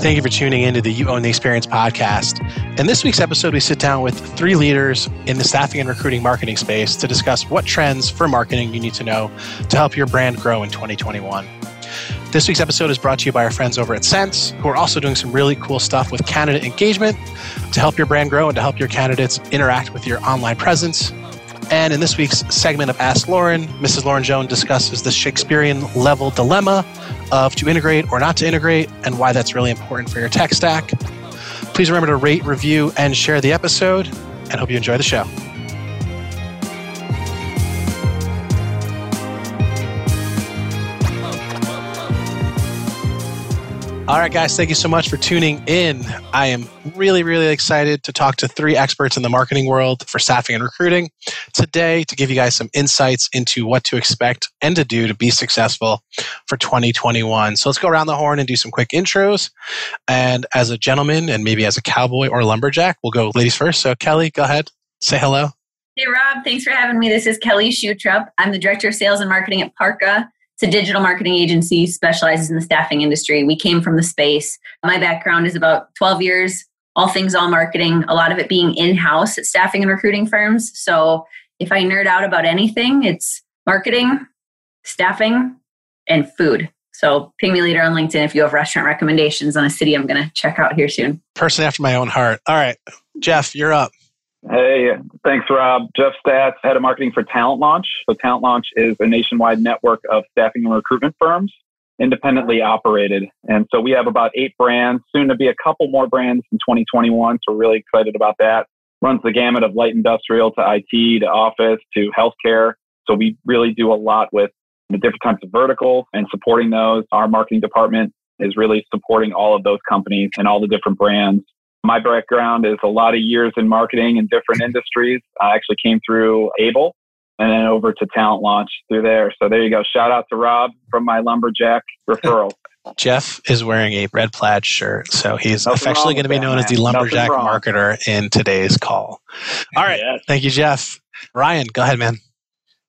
Thank you for tuning in to the You Own the Experience podcast. In this week's episode, we sit down with three leaders in the staffing and recruiting marketing space to discuss what trends for marketing you need to know to help your brand grow in 2021. This week's episode is brought to you by our friends over at Sense, who are also doing some really cool stuff with candidate engagement to help your brand grow and to help your candidates interact with your online presence. And in this week's segment of Ask Lauren, Mrs. Lauren Jones discusses the Shakespearean level dilemma of to integrate or not to integrate and why that's really important for your tech stack. Please remember to rate, review, and share the episode, and hope you enjoy the show. All right, guys, thank you so much for tuning in. I am really, really excited to talk to three experts in the marketing world for staffing and recruiting today to give you guys some insights into what to expect and to do to be successful for 2021. So let's go around the horn and do some quick intros. And as a gentleman and maybe as a cowboy or lumberjack, we'll go ladies first. So, Kelly, go ahead, say hello. Hey, Rob, thanks for having me. This is Kelly Schutrup. I'm the Director of Sales and Marketing at Parqa. It's a digital marketing agency specializes in the staffing industry. We came from the space. My background is about 12 years, all things all marketing, a lot of it being in-house at staffing and recruiting firms. So if I nerd out about anything, it's marketing, staffing, and food. So ping me later on LinkedIn if you have restaurant recommendations on a city I'm going to check out here soon. Person after my own heart. All right, Jeff, you're up. Hey, thanks, Rob. Jeff Statz, head of marketing for Talent Launch. So, Talent Launch is a nationwide network of staffing and recruitment firms, independently operated. And so, we have about eight brands, soon to be a couple more brands in 2021. So, we're really excited about that. Runs the gamut of light industrial to IT to office to healthcare. So, we really do a lot with the different types of verticals and supporting those. Our marketing department is really supporting all of those companies and all the different brands my background is a lot of years in marketing in different industries. I actually came through Able and then over to Talent Launch through there. So there you go. Shout out to Rob from my lumberjack referral. Jeff is wearing a red plaid shirt, so he's Nothing affectionately going to be known man. as the lumberjack marketer in today's call. All right. Yes. Thank you, Jeff. Ryan, go ahead, man.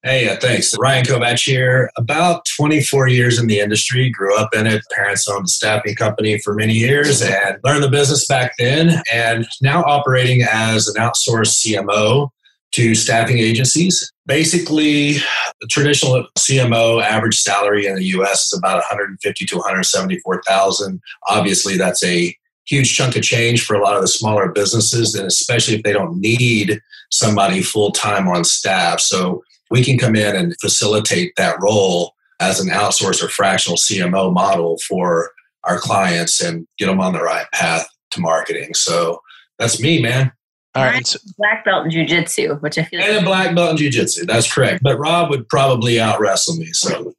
Hey, uh, thanks. Ryan Kovach here. About 24 years in the industry, grew up in it. Parents owned a staffing company for many years and learned the business back then. And now operating as an outsourced CMO to staffing agencies. Basically, the traditional CMO average salary in the US is about 150 to 174,000. Obviously, that's a huge chunk of change for a lot of the smaller businesses, and especially if they don't need somebody full time on staff. So we can come in and facilitate that role as an outsourced or fractional CMO model for our clients and get them on the right path to marketing. So that's me, man. All right. Black belt in jujitsu, which I feel and like- a black belt in jujitsu. That's correct. But Rob would probably out wrestle me. So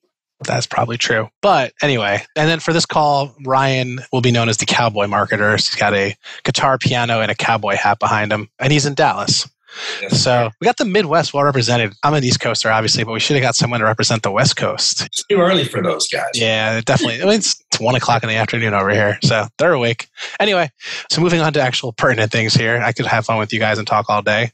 that's probably true. But anyway, and then for this call, Ryan will be known as the cowboy marketer. He's got a guitar, piano, and a cowboy hat behind him, and he's in Dallas. Yes. So we got the Midwest well represented. I'm an East Coaster, obviously, but we should have got someone to represent the West Coast. It's too early for those guys. Yeah, definitely. I mean, it's, it's one o'clock in the afternoon over here, so they're awake. Anyway, so moving on to actual pertinent things here. I could have fun with you guys and talk all day.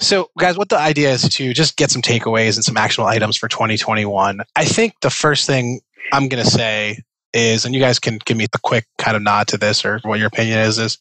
So, guys, what the idea is to just get some takeaways and some actual items for 2021. I think the first thing I'm going to say is, and you guys can give me the quick kind of nod to this or what your opinion is, is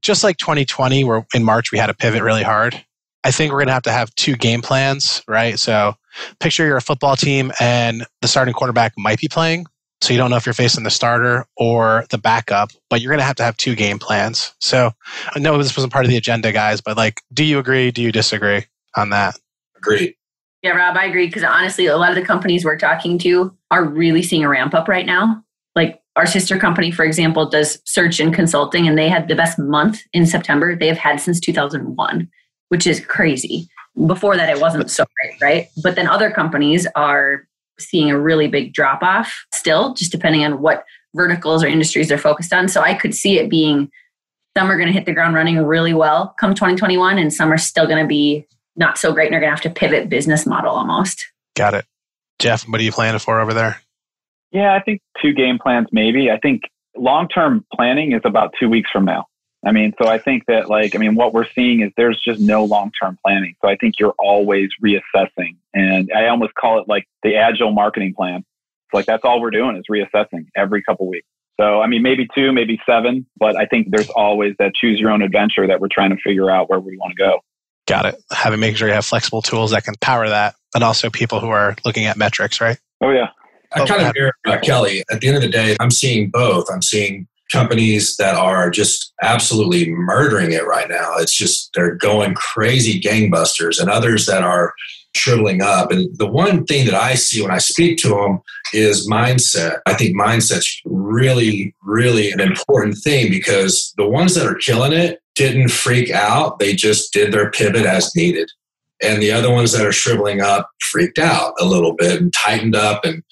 just like 2020, where in March we had to pivot really hard. I think we're going to have to have two game plans, right? So picture you're a football team and the starting quarterback might be playing. So you don't know if you're facing the starter or the backup, but you're going to have to have two game plans. So I know this wasn't part of the agenda, guys, but like, do you agree? Do you disagree on that? Agree. Yeah, Rob, I agree because honestly, a lot of the companies we're talking to are really seeing a ramp up right now. Like our sister company, for example, does search and consulting, and they had the best month in September they have had since 2001, which is crazy. Before that, it wasn't so great, right? But then other companies are seeing a really big drop off still, just depending on what verticals or industries they're focused on. So I could see it being some are going to hit the ground running really well come 2021, and some are still going to be not so great and are going to have to pivot business model almost. Got it. Jeff, what are you planning for over there? Yeah, I think two game plans maybe. I think long term planning is about two weeks from now. I mean, so I think that like, I mean, what we're seeing is there's just no long term planning. So I think you're always reassessing. And I almost call it like the agile marketing plan. It's like that's all we're doing is reassessing every couple weeks. So, I mean, maybe two, maybe seven, but I think there's always that choose your own adventure that we're trying to figure out where we want to go. Got it. Having making sure you have flexible tools that can power that, and also people who are looking at metrics, right? Oh yeah. I kind of hear uh, Kelly. At the end of the day, I'm seeing both. I'm seeing companies that are just absolutely murdering it right now. It's just they're going crazy gangbusters, and others that are shriveling up. And the one thing that I see when I speak to them is mindset. I think mindset's really, really an important thing because the ones that are killing it didn't freak out. They just did their pivot as needed. And the other ones that are shriveling up freaked out a little bit and tightened up and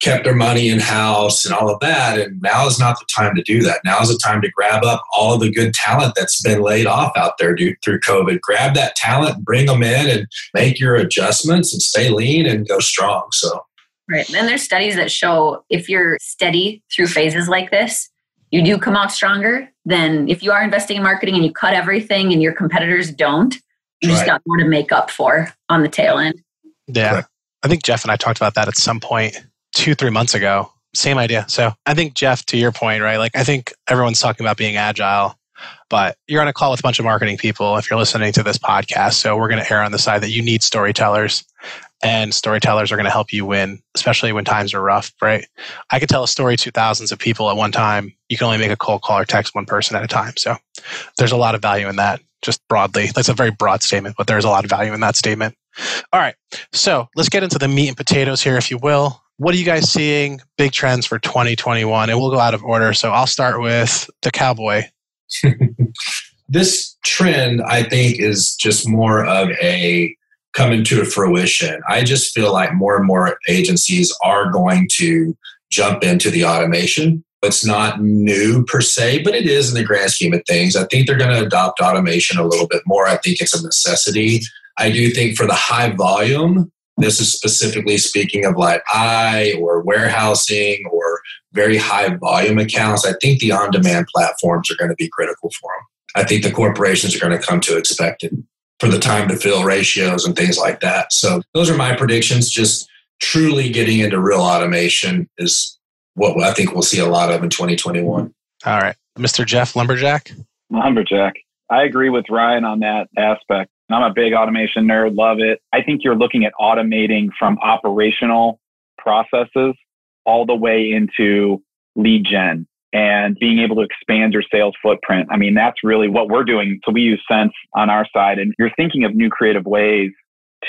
kept their money in house and all of that. And now is not the time to do that. Now is the time to grab up all of the good talent that's been laid off out there due, through COVID. Grab that talent, bring them in, and make your adjustments and stay lean and go strong. So, right. And there's studies that show if you're steady through phases like this, you do come out stronger than if you are investing in marketing and you cut everything and your competitors don't. You right. just got more to make up for on the tail end. Yeah. Correct. I think Jeff and I talked about that at some point two, three months ago. Same idea. So I think, Jeff, to your point, right? Like, I think everyone's talking about being agile, but you're on a call with a bunch of marketing people if you're listening to this podcast. So we're going to err on the side that you need storytellers and storytellers are going to help you win, especially when times are rough, right? I could tell a story to thousands of people at one time. You can only make a cold call or text one person at a time. So there's a lot of value in that, just broadly. That's a very broad statement, but there's a lot of value in that statement. All right. So let's get into the meat and potatoes here, if you will what are you guys seeing? Big trends for 2021 and we'll go out of order. So i'll start with the cowboy. This trend i think is just more of a coming to fruition. I just feel like more and more agencies are going to jump into the automation it's not new per se but it is in the grand scheme of things. I think they're going to adopt automation a little bit more. I think it's a necessity. I do think for the high volume this is specifically speaking of like I or warehousing or very high volume accounts. I think the on demand platforms are going to be critical for them. I think the corporations are going to come to expect it for the time to fill ratios and things like that. So those are my predictions. Just truly getting into real automation is what I think we'll see a lot of in 2021. All right. Mr. Jeff Lumberjack. Lumberjack. I agree with Ryan on that aspect. I'm a big automation nerd, love it. I think you're looking at automating from operational processes all the way into lead gen and being able to expand your sales footprint. I mean, that's really what we're doing. So we use Sense on our side, and you're thinking of new creative ways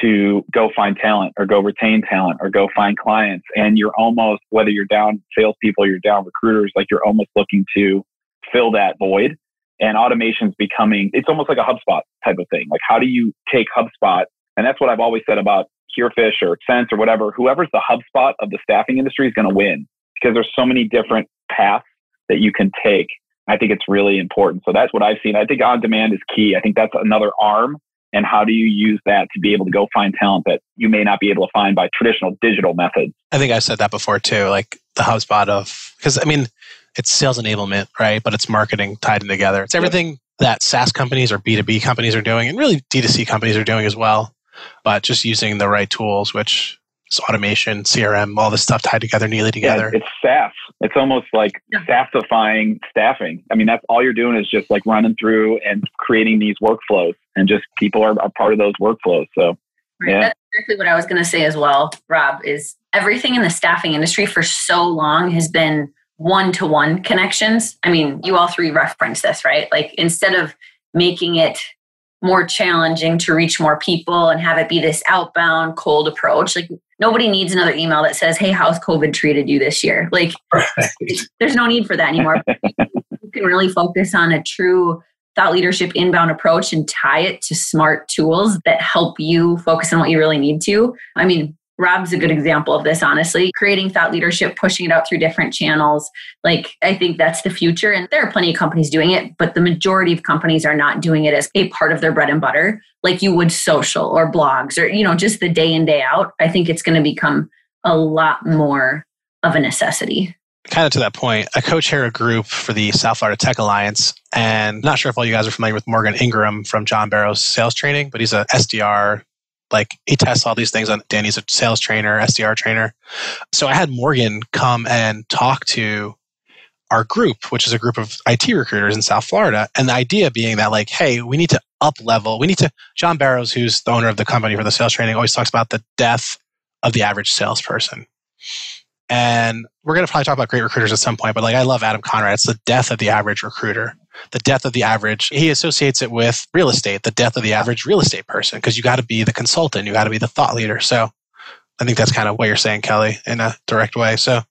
to go find talent or go retain talent or go find clients. And you're almost, whether you're down salespeople, you're down recruiters, like you're almost looking to fill that void and automation's becoming it's almost like a HubSpot type of thing. Like how do you take HubSpot? And that's what I've always said about Herefish or Sense or whatever. Whoever's the HubSpot of the staffing industry is going to win because there's so many different paths that you can take. I think it's really important. So that's what I've seen. I think on demand is key. I think that's another arm. And how do you use that to be able to go find talent that you may not be able to find by traditional digital methods? I think I said that before too, like the HubSpot of, because I mean, it's sales enablement, right? But it's marketing tied in together. It's everything that SaaS companies or B2B companies are doing, and really D2C companies are doing as well. But just using the right tools, which is automation, CRM, all this stuff tied together, neatly together. Yeah, it's SaaS. It's almost like yeah. SaaSifying staffing. I mean, that's all you're doing is just like running through and creating these workflows, and just people are, are part of those workflows. So, right. yeah. That's exactly what I was going to say as well, Rob, is everything in the staffing industry for so long has been one to one connections. I mean, you all three reference this, right? Like instead of making it more challenging to reach more people and have it be this outbound cold approach, like nobody needs another email that says, Hey, how's COVID treated you this year? Like right. there's no need for that anymore. you can really focus on a true thought leadership inbound approach and tie it to smart tools that help you focus on what you really need to. I mean, Rob's a good example of this, honestly. Creating thought leadership, pushing it out through different channels. Like, I think that's the future. And there are plenty of companies doing it, but the majority of companies are not doing it as a part of their bread and butter, like you would social or blogs or, you know, just the day in, day out. I think it's going to become a lot more of a necessity. Kind of to that point, I co chair a group for the South Florida Tech Alliance. And not sure if all you guys are familiar with Morgan Ingram from John Barrows' sales training, but he's a SDR like he tests all these things on Danny's a sales trainer, SDR trainer. So I had Morgan come and talk to our group, which is a group of IT recruiters in South Florida. And the idea being that, like, hey, we need to up level. We need to, John Barrows, who's the owner of the company for the sales training, always talks about the death of the average salesperson. And we're going to probably talk about great recruiters at some point, but like, I love Adam Conrad. It's the death of the average recruiter, the death of the average. He associates it with real estate, the death of the average real estate person, because you got to be the consultant, you got to be the thought leader. So I think that's kind of what you're saying, Kelly, in a direct way. So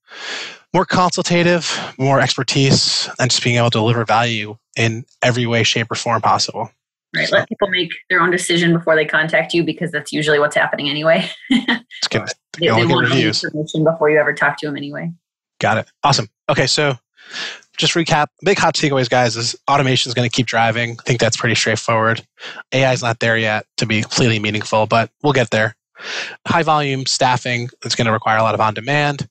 more consultative, more expertise, and just being able to deliver value in every way, shape, or form possible. Right. So. Let people make their own decision before they contact you because that's usually what's happening anyway. it's good. they, they want reviews. information before you ever talk to them anyway. Got it. Awesome. Okay, so just recap. Big hot takeaways, guys, is automation is going to keep driving. I think that's pretty straightforward. AI is not there yet to be completely meaningful, but we'll get there. High volume staffing is going to require a lot of on demand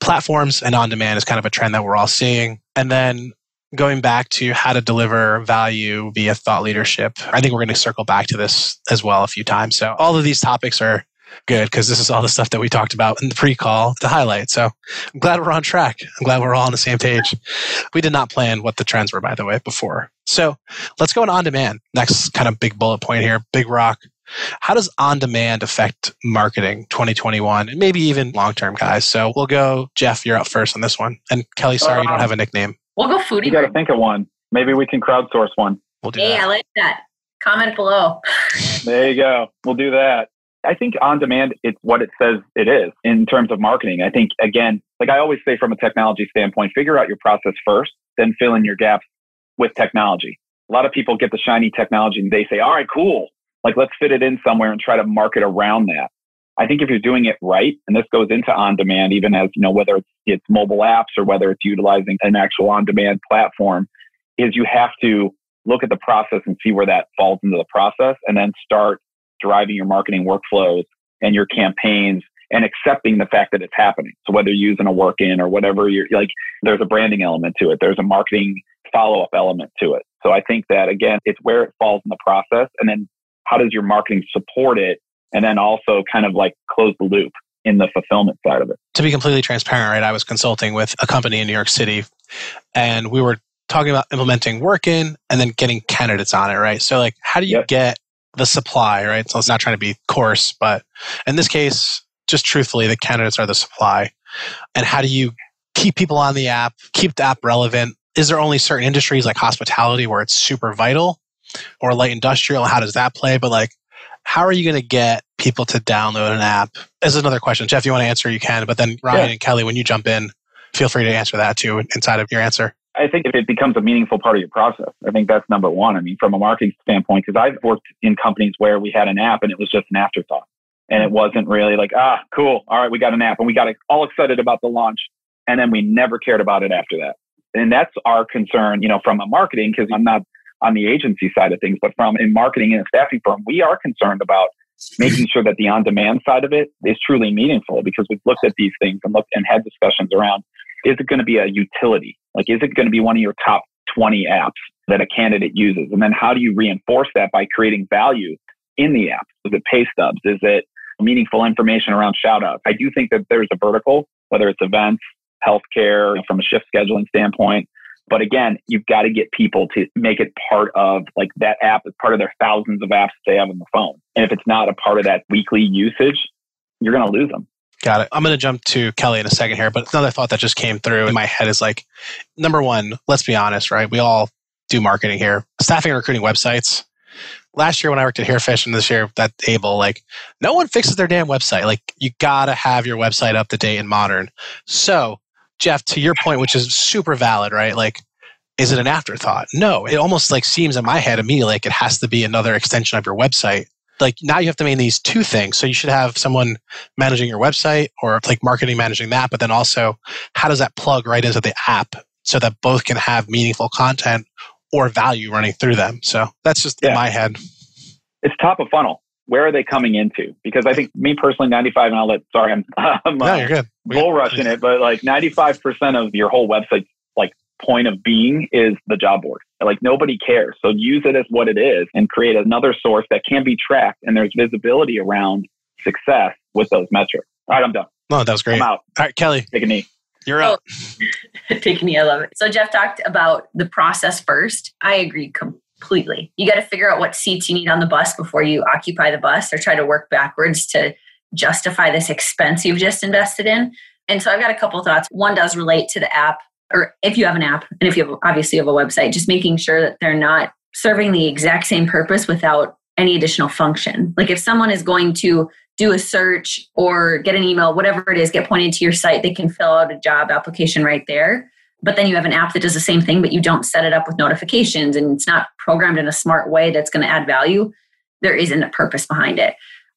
platforms and on demand is kind of a trend that we're all seeing. And then going back to how to deliver value via thought leadership, I think we're going to circle back to this as well a few times. So all of these topics are good because this is all the stuff that we talked about in the pre-call to highlight. So I'm glad we're on track. I'm glad we're all on the same page. We did not plan what the trends were, by the way, before. So let's go on on demand. Next kind of big bullet point here, big rock. How does on demand affect marketing 2021 and maybe even long term, guys? So we'll go, Jeff, you're up first on this one. And Kelly, sorry, you don't have a nickname. We'll go foodie. You got to think of one. Maybe we can crowdsource one. We'll do hey, that. I like that. Comment below. there you go. We'll do that. I think on demand, it's what it says it is in terms of marketing. I think, again, like I always say from a technology standpoint, figure out your process first, then fill in your gaps with technology. A lot of people get the shiny technology and they say, all right, cool. Like, let's fit it in somewhere and try to market around that. I think if you're doing it right, and this goes into on demand, even as, you know, whether it's, it's mobile apps or whether it's utilizing an actual on demand platform, is you have to look at the process and see where that falls into the process and then start driving your marketing workflows and your campaigns and accepting the fact that it's happening. So whether you're using a WorkN or whatever you're like, there's a branding element to it. There's a marketing follow up element to it. So I think that again, it's where it falls in the process and then how does your marketing support it? And then also kind of like close the loop in the fulfillment side of it. To be completely transparent, right? I was consulting with a company in New York City and we were talking about implementing WorkN and then getting candidates on it, right? So like how do you yep. get the supply, right? So it's not trying to be coarse, but in this case, just truthfully, the candidates are the supply. And how do you keep people on the app, keep the app relevant? Is there only certain industries like hospitality where it's super vital? or light industrial? How does that play? But like, how are you going to get people to download an app? This is another question. Jeff, you want to answer, you can. But then Ryan yeah. and Kelly, when you jump in, feel free to answer that too inside of your answer. I think if it becomes a meaningful part of your process, I think that's number one. I mean, from a marketing standpoint, because I've worked in companies where we had an app and it was just an afterthought. And it wasn't really like, ah, cool. All right, we got an app and we got all excited about the launch. And then we never cared about it after that. And that's our concern, you know, from a marketing, because I'm not on the agency side of things, but from in marketing and a staffing firm, we are concerned about making sure that the on-demand side of it is truly meaningful because we've looked at these things and looked and had discussions around is it going to be a utility? Like is it going to be one of your top 20 apps that a candidate uses? And then how do you reinforce that by creating value in the app? Is it pay stubs? Is it meaningful information around shout outs? I do think that there's a vertical, whether it's events, healthcare, from a shift scheduling standpoint, but again, you've got to get people to make it part of like that app is part of their thousands of apps they have on the phone. And if it's not a part of that weekly usage, you're going to lose them. Got it. I'm going to jump to Kelly in a second here, but another thought that just came through in my head is like, number one, let's be honest, right? We all do marketing here, staffing and recruiting websites. Last year when I worked at Herefish and this year at Able, like no one fixes their damn website. Like you got to have your website up to date and modern. So Jeff, to your point, which is super valid, right? Like, is it an afterthought? No, it almost like seems in my head immediately like it has to be another extension of your website. Like now you have to manage these two things. So you should have someone managing your website or like marketing managing that, but then also how does that plug right into the app so that both can have meaningful content or value running through them? So that's just yeah. in my head. It's top of funnel where are they coming into? Because I think me personally, 95, and I'll let, sorry, I'm, I'm no, uh, you're good. bull rushing it, but like 95% of your whole website, point of being is the job board. Like nobody cares. So use it as what it is and create another source that can be tracked and there's visibility around success with those metrics. All right, I'm done. No, that was great. I'm out. All right, Kelly. Take a knee. You're up. Oh, take me, I love it. So Jeff talked about the process first. I agree completely. You got to figure out what seats you need on the bus before you occupy the bus or try to work backwards to justify this expense you've just invested in. And so I've got a couple thoughts. One does relate to the app, or if you have an app, and if you have obviously have a website, just making sure that they're not serving the exact same purpose without any additional function. Like if someone is going to do a search or get an email, whatever it is, get pointed to your site, they can fill out a job application right there. But then you have an app that does the same thing, but you don't set it up with notifications and it's not programmed in a smart way that's going to add value. There isn't a purpose behind it.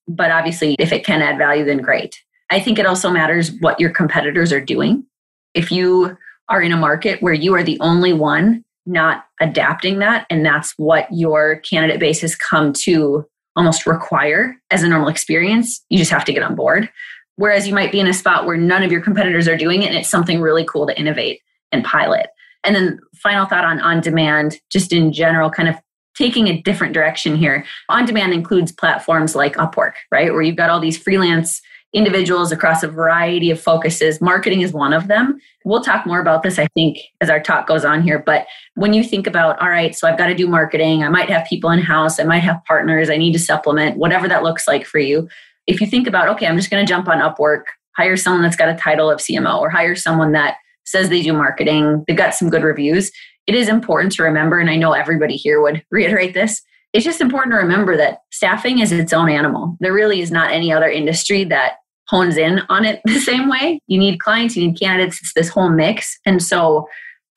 But obviously, if it can add value, then great. I think it also matters what your competitors are doing. If you are in a market where you are the only one not adapting that, and that's what your candidate base has come to almost require as a normal experience, you just have to get on board. Whereas you might be in a spot where none of your competitors are doing it and it's something really cool to innovate and pilot. And then final thought on on demand, just in general, kind of taking a different direction here. On demand includes platforms like Upwork, right? Where you've got all these freelance individuals across a variety of focuses. Marketing is one of them. We'll talk more about this, I think, as our talk goes on here. But when you think about, all right, so I've got to do marketing, I might have people in house, I might have partners, I need to supplement, whatever that looks like for you. If you think about, okay, I'm just going to jump on Upwork, hire someone that's got a title of CMO, or hire someone that says they do marketing, they've got some good reviews. It is important to remember, and I know everybody here would reiterate this it's just important to remember that staffing is its own animal. There really is not any other industry that hones in on it the same way. You need clients, you need candidates, it's this whole mix. And so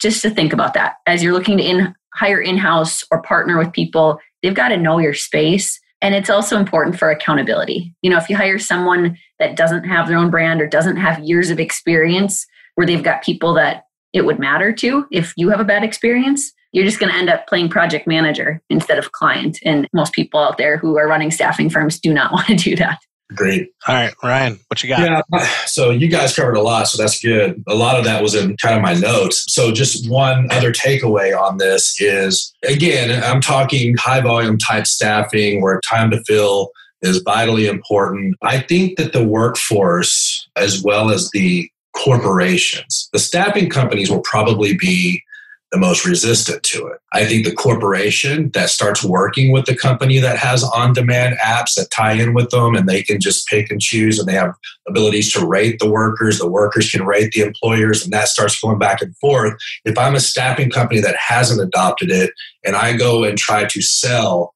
just to think about that as you're looking to in, hire in-house or partner with people, they've got to know your space. And it's also important for accountability. You know, if you hire someone that doesn't have their own brand or doesn't have years of experience where they've got people that it would matter to if you have a bad experience, you're just going to end up playing project manager instead of client. And most people out there who are running staffing firms do not want to do that. Great. All right, Ryan, what you got? Yeah. So you guys covered a lot, so that's good. A lot of that was in kind of my notes. So just one other takeaway on this is again, I'm talking high volume type staffing where time to fill is vitally important. I think that the workforce, as well as the corporations, the staffing companies will probably be the most resistant to it. I think the corporation that starts working with the company that has on demand apps that tie in with them and they can just pick and choose and they have abilities to rate the workers, the workers can rate the employers, and that starts going back and forth. If I'm a staffing company that hasn't adopted it and I go and try to sell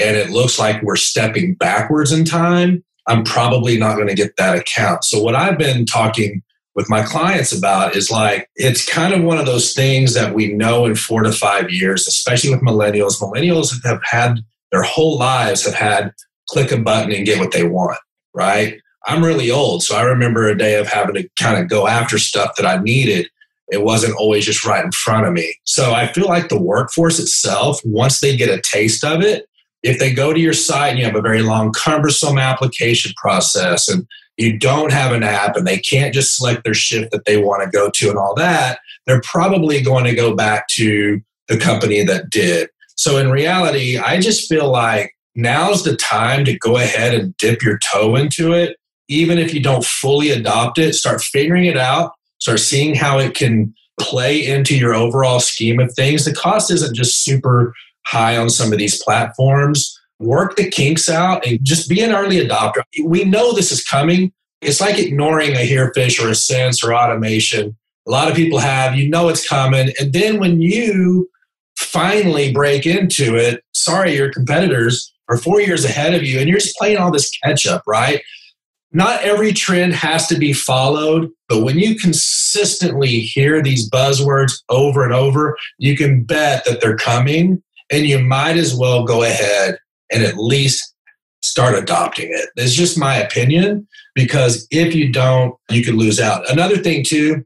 and it looks like we're stepping backwards in time, I'm probably not going to get that account. So, what I've been talking with my clients about is like it's kind of one of those things that we know in four to five years, especially with millennials. Millennials have had their whole lives have had click a button and get what they want, right? I'm really old, so I remember a day of having to kind of go after stuff that I needed. It wasn't always just right in front of me. So I feel like the workforce itself, once they get a taste of it, if they go to your site and you have a very long, cumbersome application process and you don't have an app and they can't just select their shift that they want to go to and all that, they're probably going to go back to the company that did. So in reality, I just feel like now's the time to go ahead and dip your toe into it. Even if you don't fully adopt it, start figuring it out, start seeing how it can play into your overall scheme of things. The cost isn't just super high on some of these platforms work the kinks out and just be an early adopter. We know this is coming. It's like ignoring a Herefish or a Sense or automation. A lot of people have, you know it's coming. And then when you finally break into it, sorry, your competitors are four years ahead of you and you're just playing all this catch up, right? Not every trend has to be followed, but when you consistently hear these buzzwords over and over, you can bet that they're coming and you might as well go ahead and at least start adopting it. It's just my opinion because if you don't, you could lose out. Another thing too,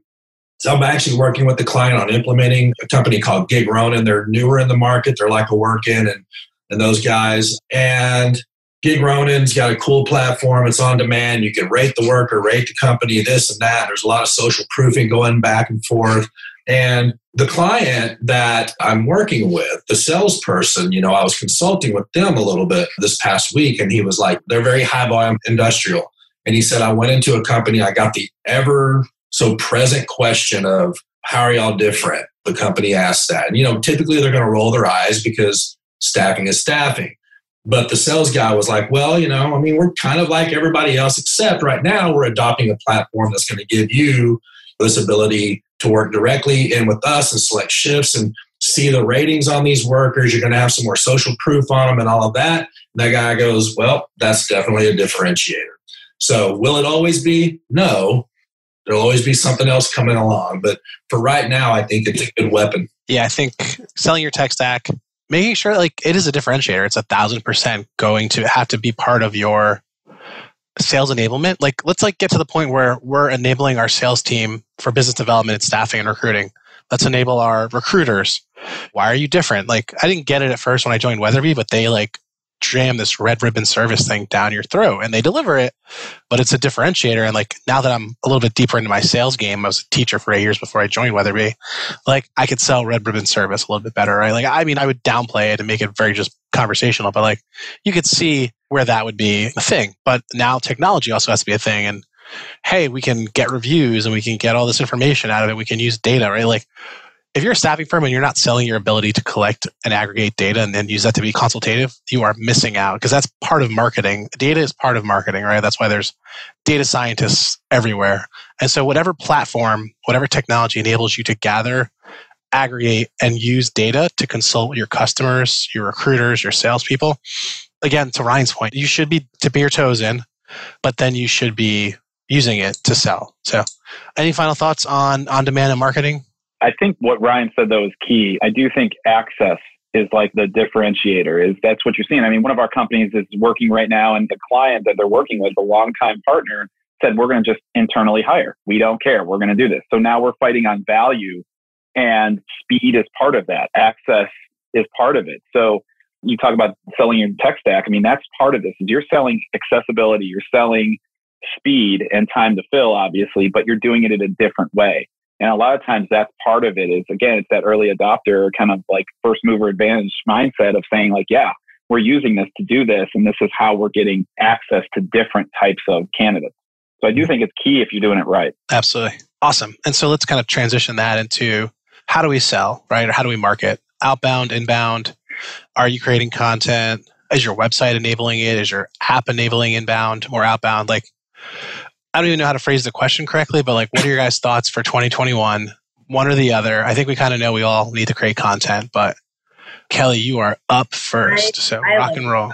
so I'm actually working with the client on implementing a company called Gig Ronin. They're newer in the market. They're like a Workn and and those guys. And Gig Ronin's got a cool platform. It's on demand. You can rate the worker, rate the company, this and that. There's a lot of social proofing going back and forth. And the client that I'm working with, the salesperson, you know, I was consulting with them a little bit this past week, and he was like, they're very high volume industrial. And he said, I went into a company, I got the ever so present question of, how are y'all different? The company asks that. And, you know, typically they're going to roll their eyes because staffing is staffing. But the sales guy was like, well, you know, I mean, we're kind of like everybody else, except right now we're adopting a platform that's going to give you this ability to work directly in with us and select shifts and see the ratings on these workers. You're going to have some more social proof on them and all of that. And that guy goes, well, that's definitely a differentiator. So will it always be? No. There'll always be something else coming along. But for right now, I think it's a good weapon. Yeah, I think selling your tech stack, making sure like it is a differentiator. It's a thousand percent going to have to be part of your sales enablement. Like let's like get to the point where we're enabling our sales team for business development and staffing and recruiting. Let's enable our recruiters. Why are you different? Like I didn't get it at first when I joined Weatherby, but they like jam this red ribbon service thing down your throat and they deliver it, but it's a differentiator. And like now that I'm a little bit deeper into my sales game, I was a teacher for eight years before I joined Weatherby. Like I could sell red ribbon service a little bit better, right? Like I mean, I would downplay it and make it very just conversational, but like you could see where that would be a thing. But now technology also has to be a thing. And hey, we can get reviews and we can get all this information out of it. We can use data, right? Like if you're a staffing firm and you're not selling your ability to collect and aggregate data and then use that to be consultative, you are missing out because that's part of marketing. Data is part of marketing, right? That's why there's data scientists everywhere. And so, whatever platform, whatever technology enables you to gather, aggregate, and use data to consult your customers, your recruiters, your salespeople, again, to Ryan's point, you should be tipping your toes in, but then you should be using it to sell. So, any final thoughts on on demand and marketing? I think what Ryan said though is key. I do think access is like the differentiator is that's what you're seeing. I mean, one of our companies is working right now and the client that they're working with, a longtime partner, said, we're going to just internally hire. We don't care. We're going to do this. So now we're fighting on value and speed is part of that. Access is part of it. So you talk about selling your tech stack. I mean, that's part of this is you're selling accessibility, you're selling speed and time to fill, obviously, but you're doing it in a different way. And a lot of times that's part of it is again, it's that early adopter kind of like first mover advantage mindset of saying like, yeah, we're using this to do this. And this is how we're getting access to different types of candidates. So I do think it's key if you're doing it right. Absolutely. Awesome. And so let's kind of transition that into how do we sell, right? Or how do we market? Outbound, inbound. Are you creating content? Is your website enabling it? Is your app enabling inbound or outbound? Like, I don't even know how to phrase the question correctly, but like, what are your guys' thoughts for 2021? One or the other. I think we kind of know we all need to create content, but Kelly, you are up first. I, so I rock and roll.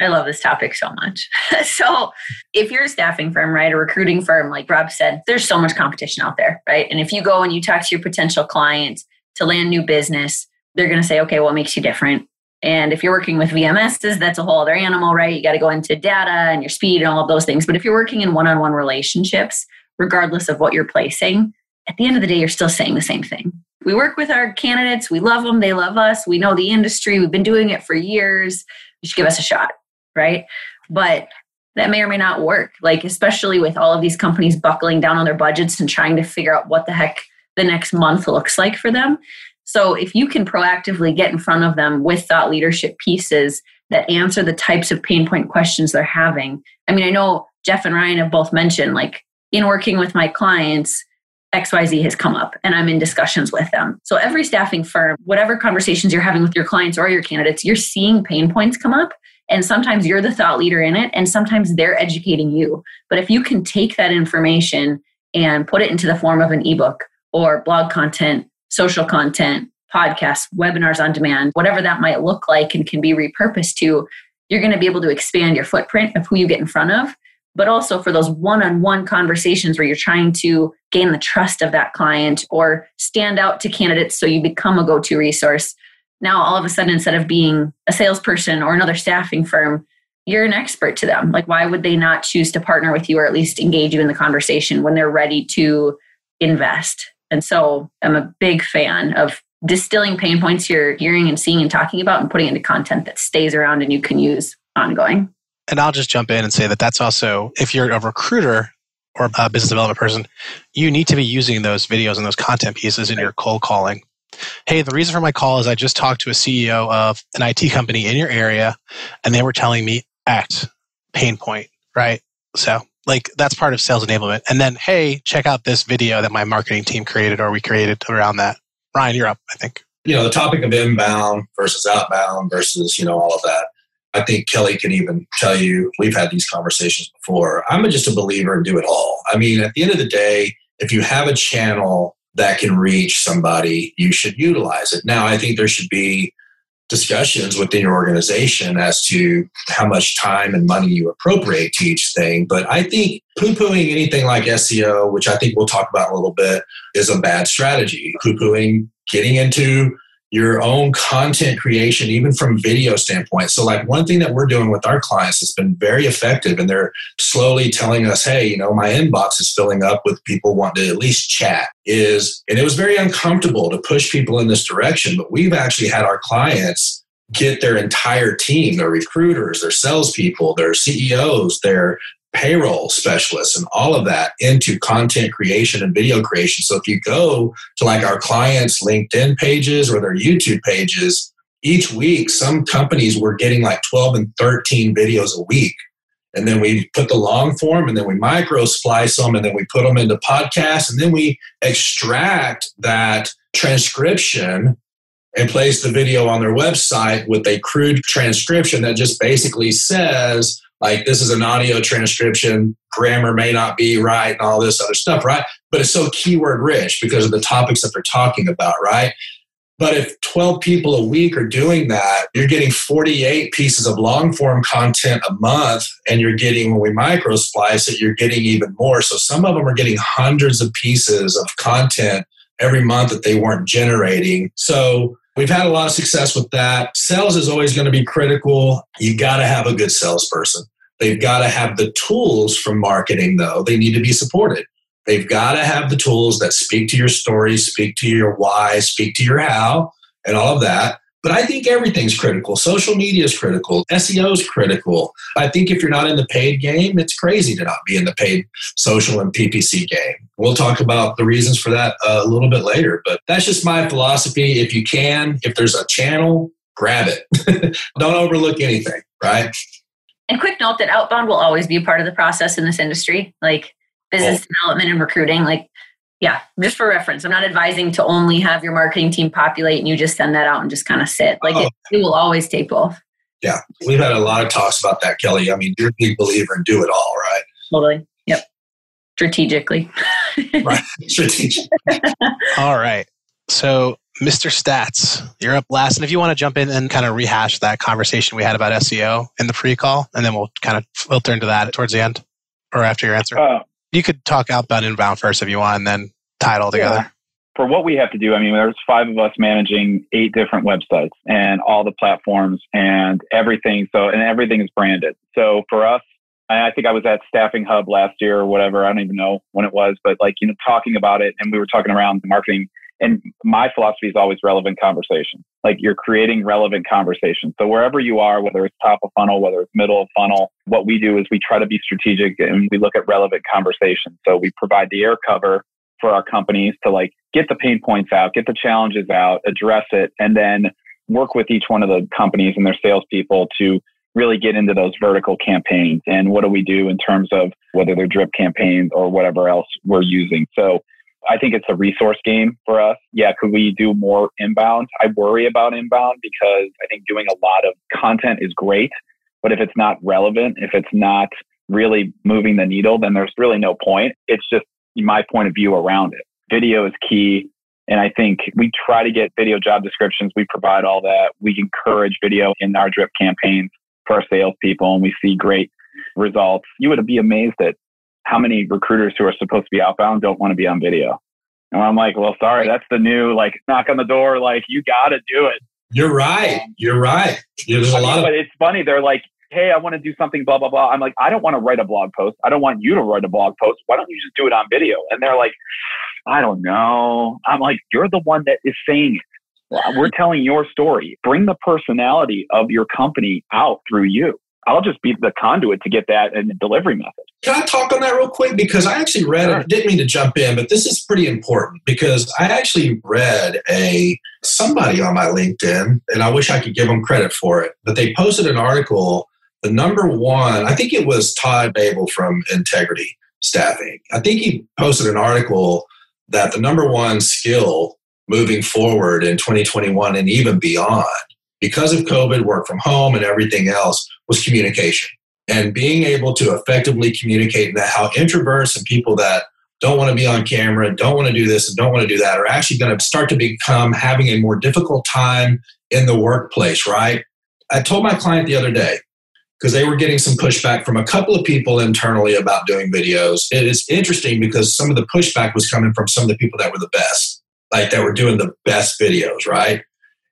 I love this topic so much. so, if you're a staffing firm, right, a recruiting firm, like Rob said, there's so much competition out there, right? And if you go and you talk to your potential clients to land new business, they're going to say, okay, what makes you different? And if you're working with VMSs, that's a whole other animal, right? You got to go into data and your speed and all of those things. But if you're working in one on one relationships, regardless of what you're placing, at the end of the day, you're still saying the same thing. We work with our candidates. We love them. They love us. We know the industry. We've been doing it for years. You should give us a shot, right? But that may or may not work. Like, especially with all of these companies buckling down on their budgets and trying to figure out what the heck the next month looks like for them. So if you can proactively get in front of them with thought leadership pieces that answer the types of pain point questions they're having. I mean, I know Jeff and Ryan have both mentioned like in working with my clients, XYZ has come up and I'm in discussions with them. So every staffing firm, whatever conversations you're having with your clients or your candidates, you're seeing pain points come up. And sometimes you're the thought leader in it, and sometimes they're educating you. But if you can take that information and put it into the form of an ebook or blog content social content, podcasts, webinars on demand, whatever that might look like and can be repurposed to, you're going to be able to expand your footprint of who you get in front of. But also for those one on one conversations where you're trying to gain the trust of that client or stand out to candidates so you become a go to resource. Now, all of a sudden, instead of being a salesperson or another staffing firm, you're an expert to them. Like, why would they not choose to partner with you or at least engage you in the conversation when they're ready to invest? And so I'm a big fan of distilling pain points you're hearing and seeing and talking about and putting into content that stays around and you can use ongoing. And I'll just jump in and say that that's also, if you're a recruiter or a business development person, you need to be using those videos and those content pieces in your cold calling. Hey, the reason for my call is I just talked to a CEO of an IT company in your area and they were telling me X pain point, right? So Like that's part of sales enablement. And then, hey, check out this video that my marketing team created or we created around that. Ryan, you're up, I think. You know, the topic of inbound versus outbound versus, you know, all of that. I think Kelly can even tell you, we've had these conversations before. I'm just a believer in do it all. I mean, at the end of the day, if you have a channel that can reach somebody, you should utilize it. Now, I think there should be discussions within your organization as to how much time and money you appropriate to each thing. But I think poo pooing anything like SEO, which I think we'll talk about a little bit, is a bad strategy. Poo pooing getting into your own content creation, even from video standpoint. So, like one thing that we're doing with our clients has been very effective, and they're slowly telling us, "Hey, you know, my inbox is filling up with people wanting to at least chat." Is and it was very uncomfortable to push people in this direction, but we've actually had our clients get their entire team, their recruiters, their salespeople, their CEOs, their payroll specialists and all of that into content creation and video creation. So if you go to like our clients' LinkedIn pages or their YouTube pages, each week some companies were getting like 12 and 13 videos a week. And then we put the long form and then we micro splice them and then we put them into podcasts and then we extract that transcription and place the video on their website with a crude transcription that just basically says, like this is an audio transcription grammar may not be right and all this other stuff right but it's so keyword rich because of the topics that they're talking about right but if 12 people a week are doing that you're getting 48 pieces of long form content a month and you're getting when we micro splice it you're getting even more so some of them are getting hundreds of pieces of content every month that they weren't generating so We've had a lot of success with that. Sales is always going to be critical. You got to have a good salesperson. They've got to have the tools from marketing, though. They need to be supported. They've got to have the tools that speak to your story, speak to your why, speak to your how, and all of that. But I think everything's critical. Social media is critical. SEO is critical. I think if you're not in the paid game, it's crazy to not be in the paid social and PPC game. We'll talk about the reasons for that uh, a little bit later. But that's just my philosophy. If you can, if there's a channel, grab it. Don't overlook anything, right? And quick note that outbound will always be a part of the process in this industry, like business oh. development and recruiting. Like, yeah, just for reference, I'm not advising to only have your marketing team populate and you just send that out and just kind of sit. Like, oh. it, it will always take both. Yeah, we've had a lot of talks about that, Kelly. I mean, you're a big believer in do it all, right? Totally. Yep. Strategically. right. Strategic. all right. So Mr. Statz, you're up last. And if you want to jump in and kind of rehash that conversation we had about SEO in the pre call, and then we'll kind of filter into that towards the end or after your answer. Uh, you could talk outbound, inbound first if you want, and then tie it all together. Yeah. For what we have to do, I mean, there's five of us managing eight different websites and all the platforms and everything. So, and everything is branded. So for us, I think I was at Staffing Hub last year or whatever. I don't even know when it was, but like, you know, talking about it and we were talking around the marketing and my philosophy is always relevant conversation. Like you're creating relevant conversation. So wherever you are, whether it's top of funnel, whether it's middle of funnel, what we do is we try to be strategic and we look at relevant conversation. So we provide the air cover for our companies to like get the pain points out, get the challenges out, address it, and then work with each one of the companies and their salespeople to really get into those vertical campaigns and what do we do in terms of whether they're drip campaigns or whatever else we're using. So I think it's a resource game for us. Yeah, could we do more inbound? I worry about inbound because I think doing a lot of content is great, but if it's not relevant, if it's not really moving the needle, then there's really no point. It's just my point of view around it. Video is key. And I think we try to get video job descriptions. We provide all that. We encourage video in our drip campaigns for our salespeople, and we see great results. You would be amazed at how many recruiters who are supposed to be outbound don't want to be on video? And I'm like, well, sorry, that's the new like knock on the door. Like you got to do it. You're right. You're right. There's a lot of. But it's funny. They're like, hey, I want to do something, blah blah blah. I'm like, I don't want to write a blog post. I don't want you to write a blog post. Why don't you just do it on video? And they're like, I don't know. I'm like, you're the one that is saying it. We're telling your story. Bring the personality of your company out through you. I'll just be the conduit to get that and the delivery method. Can I talk on that real quick? Because I actually read sure. it. Didn't mean to jump in, but this is pretty important because I actually read a somebody on my LinkedIn, and I wish I could give them credit for it, but they posted an article the number one, I think it was Todd Bavol from Integrity Staffing. I think he posted an article that the number one skill moving forward in 2021 and even beyond, because of COVID, work from home, and everything else, was communication. And being able to effectively communicate that how introverts and people that don't want to be on camera, don't want to do this, and don't want to do that are actually going to start to become having a more difficult time in the workplace, right? I told my client the other day, because they were getting some pushback from a couple of people internally about doing videos. It is interesting because some of the pushback was coming from some of the people that were the best, like that were doing the best videos, right?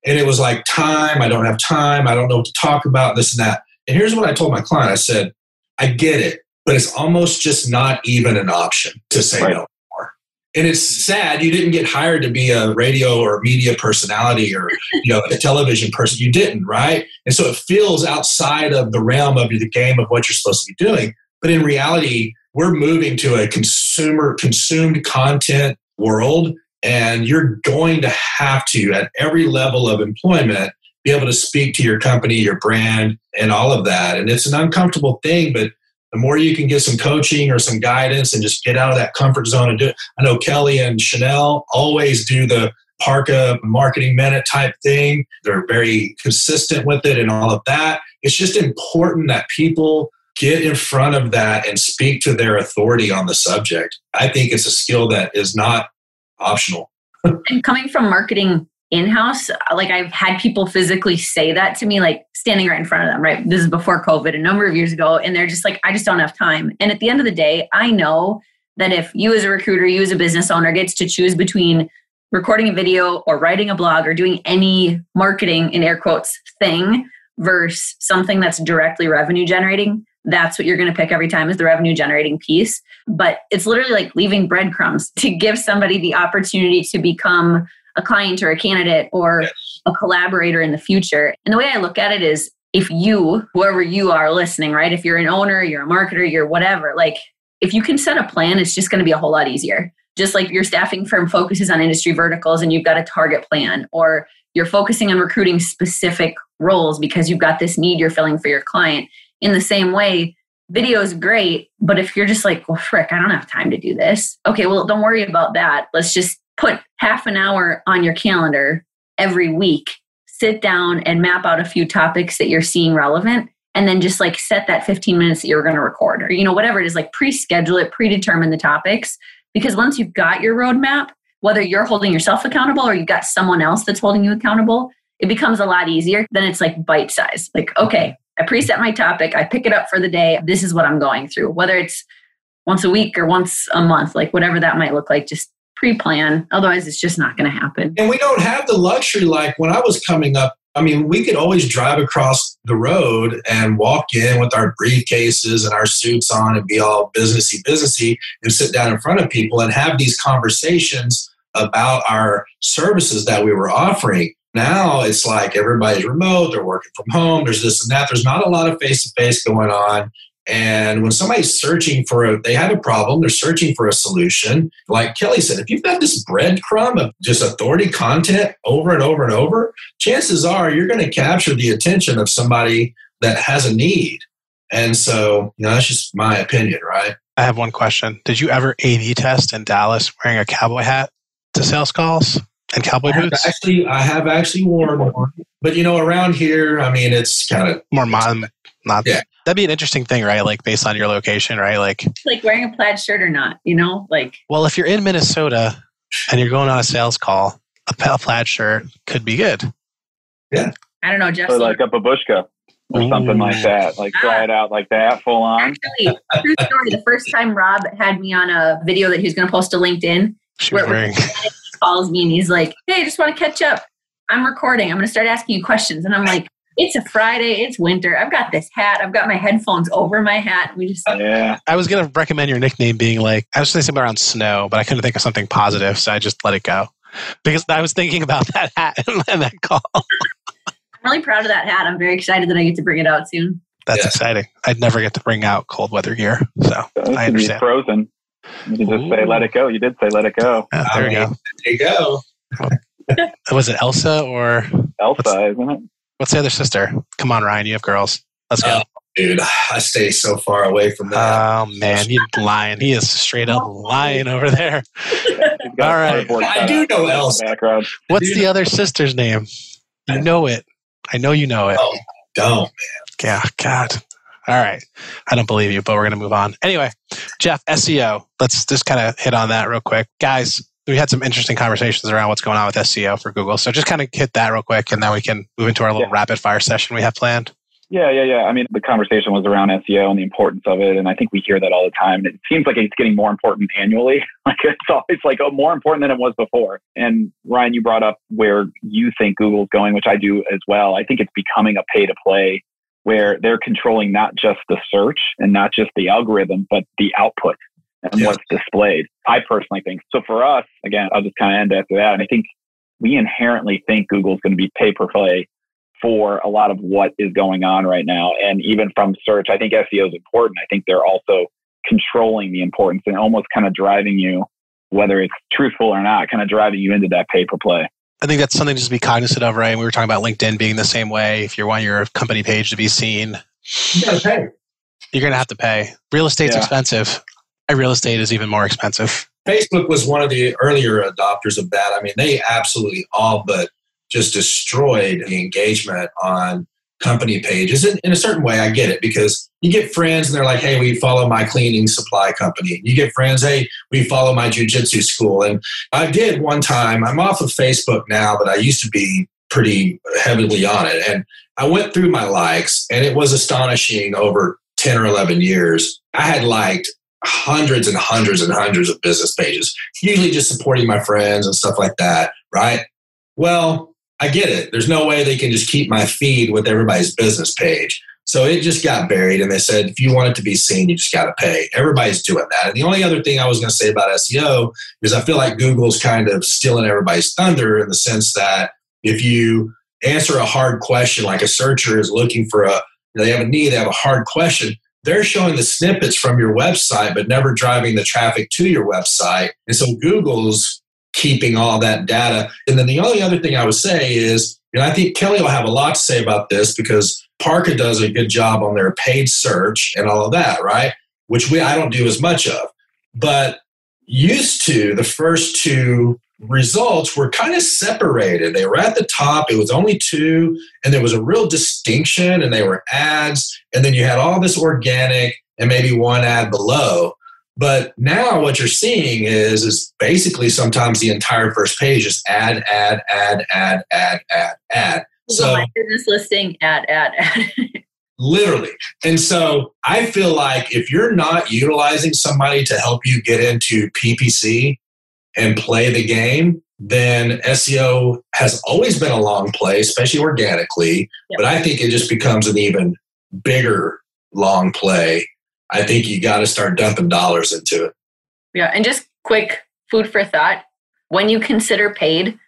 And it was like, time, I don't have time, I don't know what to talk about, this and that. And here's what I told my client I said, I get it, but it's almost just not even an option to say right. no more. And it's sad you didn't get hired to be a radio or media personality or you know a television person. You didn't, right? And so it feels outside of the realm of the game of what you're supposed to be doing. But in reality, we're moving to a consumer consumed content world and you're going to have to at every level of employment be able to speak to your company your brand and all of that and it's an uncomfortable thing but the more you can get some coaching or some guidance and just get out of that comfort zone and do it. I know Kelly and Chanel always do the Parqa marketing minute type thing. They're very consistent with it and all of that. It's just important that people get in front of that and speak to their authority on the subject. I think it's a skill that is not optional. and coming from marketing in house, like I've had people physically say that to me, like standing right in front of them, right? This is before COVID, a number of years ago. And they're just like, I just don't have time. And at the end of the day, I know that if you as a recruiter, you as a business owner gets to choose between recording a video or writing a blog or doing any marketing in air quotes thing versus something that's directly revenue generating, that's what you're going to pick every time is the revenue generating piece. But it's literally like leaving breadcrumbs to give somebody the opportunity to become a client or a candidate or a collaborator in the future. And the way I look at it is if you, whoever you are listening, right? If you're an owner, you're a marketer, you're whatever, like if you can set a plan, it's just going to be a whole lot easier. Just like your staffing firm focuses on industry verticals and you've got a target plan, or you're focusing on recruiting specific roles because you've got this need you're filling for your client. In the same way, video is great, but if you're just like, well, frick, I don't have time to do this. Okay, well, don't worry about that. Let's just put half an hour on your calendar every week, sit down and map out a few topics that you're seeing relevant, and then just like set that 15 minutes that you're going to record, or you know, whatever it is, like pre schedule it, predetermine the topics. Because once you've got your roadmap, whether you're holding yourself accountable or you've got someone else that's holding you accountable, it becomes a lot easier. Then it's like bite size. Like, okay, I preset my topic, I pick it up for the day. This is what I'm going through, whether it's once a week or once a month, like whatever that might look like, just pre-plan. Otherwise, it's just not going to happen. And we don't have the luxury like when I was coming up. I mean, we could always drive across the road and walk in with our briefcases and our suits on and be all businessy, businessy, and sit down in front of people and have these conversations about our services that we were offering. Now it's like everybody's remote, they're working from home, there's this and that. There's not a lot of face to face going on. And when somebody's searching for a, they have a problem, they're searching for a solution. Like Kelly said, if you've got this breadcrumb of just authority content over and over and over, chances are you're going to capture the attention of somebody that has a need. And so, you know, that's just my opinion, right? I have one question. Did you ever A/B test in Dallas wearing a cowboy hat to sales calls and cowboy I boots? Actually, I have actually worn one, but you know, around here, I mean, it's kind of more modern. Not yeah. That'd be an interesting thing, right? Like based on your location, right? Like like wearing a plaid shirt or not, you know? Like Well, if you're in Minnesota and you're going on a sales call, a plaid shirt could be good. Yeah. I don't know, Jeff. Or like a babushka or something like that. Like try it out like that, full on. Actually, true story. The first time Rob had me on a video that he was going to post to LinkedIn, she where wearing. He calls me and he's like, "Hey, I just want to catch up. I'm recording. I'm going to start asking you questions." And I'm like, it's a Friday. It's winter. I've got this hat. I've got my headphones over my hat. We just yeah. I was gonna recommend your nickname being like I was saying something around snow, but I couldn't think of something positive, so I just let it go because I was thinking about that hat and that call. I'm really proud of that hat. I'm very excited that I get to bring it out soon. That's yeah. exciting. I'd never get to bring out cold weather gear, so I understand. Frozen. You can just Ooh. say "Let it go." You did say "Let it go." Yeah, there you go. There you go. was it Elsa or Elsa? Isn't it? What's the other sister? Come on, Ryan. You have girls. Let's go. Oh, dude, I stay so far away from that. Oh man, he's lying. He is straight up lying over there. All right. I do know Elsa. Background. What's the other sister's name? You know it. I know you know it. Oh, don't. Yeah, God. All right. I don't believe you, but we're going to move on. Anyway, Jeff, SEO. Let's just kind of hit on that real quick. Guys, we had some interesting conversations around what's going on with SEO for Google. So just kind of hit that real quick, and then we can move into our little Yeah. rapid fire session we have planned. Yeah, yeah, yeah. I mean, the conversation was around SEO and the importance of it, and I think we hear that all the time. And it seems like it's getting more important annually. Like it's always like oh, more important than it was before. And Ryan, you brought up where you think Google's going, which I do as well. I think it's becoming a pay to play where they're controlling not just the search and not just the algorithm, but the output and Yeah. what's displayed. I personally think so. For us, again, I'll just kind of end after that. And I think we inherently think Google's going to be pay per play for a lot of what is going on right now. And even from search, I think SEO is important. I think they're also controlling the importance and almost kind of driving you, whether it's truthful or not, kind of driving you into that pay per play. I think that's something to just be cognizant of, right? We were talking about LinkedIn being the same way. If you want your company page to be seen, You gotta pay. you're going to have to pay. Real estate's Yeah. expensive. And real estate is even more expensive. Facebook was one of the earlier adopters of that. I mean, they absolutely all but just destroyed the engagement on company pages. In, in a certain way, I get it because you get friends and they're like, hey, we follow my cleaning supply company. You get friends, hey, we follow my jujitsu school. And I did one time, I'm off of Facebook now, but I used to be pretty heavily on it. And I went through my likes and it was astonishing over 10 or 11 years. I had liked hundreds and hundreds and hundreds of business pages, usually just supporting my friends and stuff like that, right? Well, I get it. There's no way they can just keep my feed with everybody's business page. So it just got buried, and they said, if you want it to be seen, you just got to pay. Everybody's doing that. And the only other thing I was going to say about SEO is I feel like Google's kind of stealing everybody's thunder in the sense that if you answer a hard question, like a searcher is looking for a, they have a need, they have a hard question, they're showing the snippets from your website, but never driving the traffic to your website. And so Google's keeping all that data. And then the only other thing I would say is, and I think Kelly will have a lot to say about this because Parqa does a good job on their paid search and all of that, right? Which we I don't do as much of. But used to the first two results were kind of separated. They were at the top, it was only two, and there was a real distinction, and they were ads, and then you had all this organic and maybe one ad below. But now what you're seeing is is basically sometimes the entire first page is ad, ad, ad, ad, ad, ad, ad. So my business listing, ad, ad, ad. literally. And so I feel like if you're not utilizing somebody to help you get into PPC and play the game, then SEO has always been a long play, especially organically. Yep. But I think it just becomes an even bigger long play. I think you got to start dumping dollars into it. Yeah, and just quick food for thought. When you consider paid,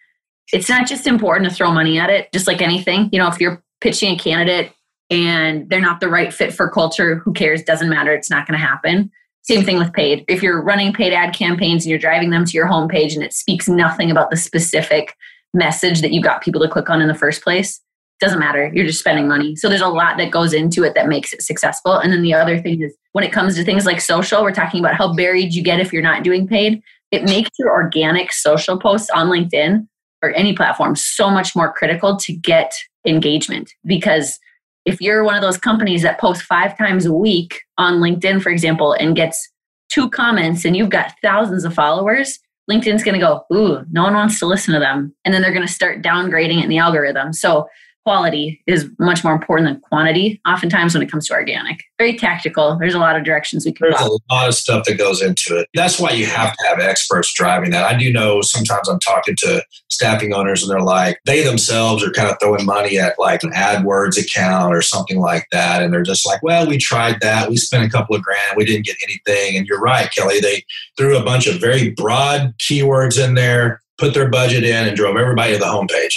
it's not just important to throw money at it, just like anything. You know, if you're pitching a candidate and they're not the right fit for culture, who cares? Doesn't matter. It's not going to happen. Same thing with paid. If you're running paid ad campaigns and you're driving them to your homepage and it speaks nothing about the specific message that you got people to click on in the first place, doesn't matter. You're just spending money. So there's a lot that goes into it that makes it successful. And then the other thing is when it comes to things like social, we're talking about how buried you get if you're not doing paid. It makes your organic social posts on LinkedIn or any platform so much more critical to get engagement because if you're one of those companies that posts five times a week on LinkedIn, for example, and gets two comments and you've got thousands of followers, LinkedIn's going to go, ooh, no one wants to listen to them. And then they're going to start downgrading it in the algorithm. So quality is much more important than quantity, oftentimes when it comes to organic. Very tactical. There's a lot of directions we can There's go. a lot of stuff that goes into it. That's why you have to have experts driving that. I do know sometimes I'm talking to staffing owners and they're like, they themselves are kind of throwing money at like an AdWords account or something like that. And they're just like, well, we tried that. We spent a couple of grand. We didn't get anything. And you're right, Kelly. They threw a bunch of very broad keywords in there, put their budget in, and drove everybody to the homepage.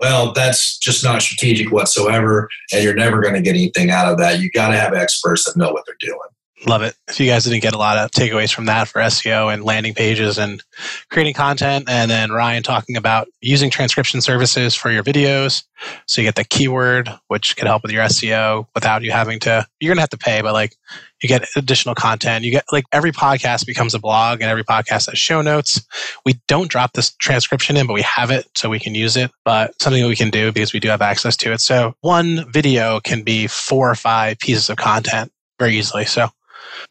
Well, that's just not strategic whatsoever, and you're never going to get anything out of that. You got to have experts that know what they're doing. Love it. If you guys didn't get a lot of takeaways from that for SEO and landing pages and creating content, and then Ryan talking about using transcription services for your videos. So you get the keyword, which can help with your SEO without you having to, you're going to have to pay, but like you get additional content. You get like every podcast becomes a blog and every podcast has show notes. We don't drop this transcription in, but we have it so we can use it, but something we can do because we do have access to it. So one video can be four or five pieces of content very easily. So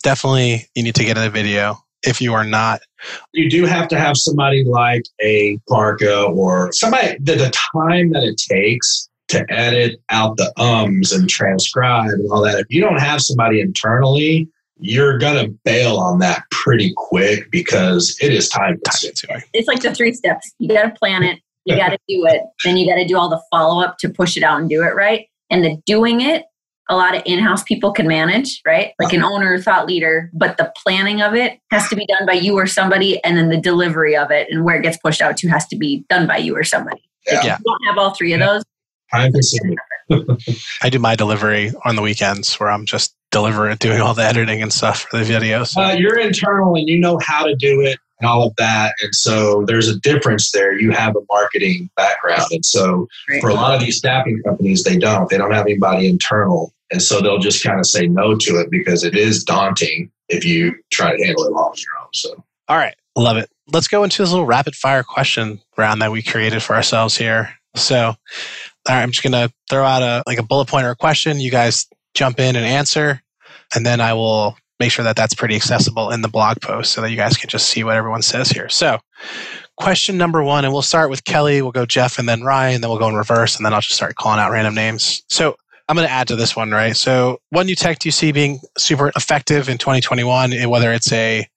definitely you need to get in a video if you are not. You do have to have somebody like a Parqa or somebody the time that it takes to edit out the ums and transcribe and all that. If you don't have somebody internally, you're gonna bail on that pretty quick because it is time consuming. It's like the three steps. You got to plan it, you got to do it, then you got to do all the follow up to push it out and do it right. And the doing it a lot of in-house people can manage, right? Like an owner, thought leader, but the planning of it has to be done by you or somebody, and then the delivery of it and where it gets pushed out to has to be done by you or somebody. Yeah. If you don't have all three of those, time consuming. I do my delivery on the weekends where I'm just delivering, doing all the editing and stuff for the videos. Uh, you're internal and you know how to do it and all of that. And so there's a difference there. You have a marketing background. And so for a lot of these staffing companies, they don't. They don't have anybody internal. And so they'll just kind of say no to it because it is daunting if you try to handle it all on your own. So, all right, love it. Let's go into this little rapid fire question round that we created for ourselves here. So, all right, I'm just gonna throw out a like a bullet point or a question. You guys jump in and answer, and then I will make sure that that's pretty accessible in the blog post so that you guys can just see what everyone says here. So, question number one, and we'll start with Kelly. We'll go Jeff, and then Ryan. Then we'll go in reverse, and then I'll just start calling out random names. So, I'm going to add to this one, right? So, what new tech do you see being super effective in 2021, eh, whether it's a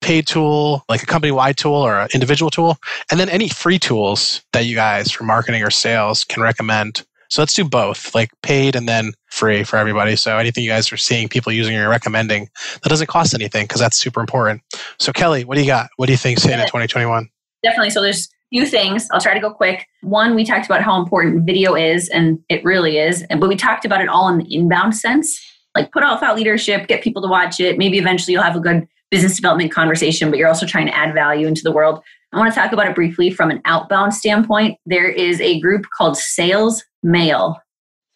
paid tool, like a company wide tool or an individual tool? And then any free tools that you guys for marketing or sales can recommend. So, let's do both, like paid and then free for everybody. So, anything you guys are seeing people using or recommending that doesn't cost anything because that's super important. So, Kelly, what do you got? What do you think hitting in 2021? Definitely. So, there's a few things. I'll try to go quick. One, we talked about how important video is, and it really is. But we talked about it all in the inbound sense. Like put out thought leadership, get people to watch it. Maybe eventually you'll have a good business development conversation, but you're also trying to add value into the world. I want to talk about it briefly from an outbound standpoint. There is a group called Sales Mail.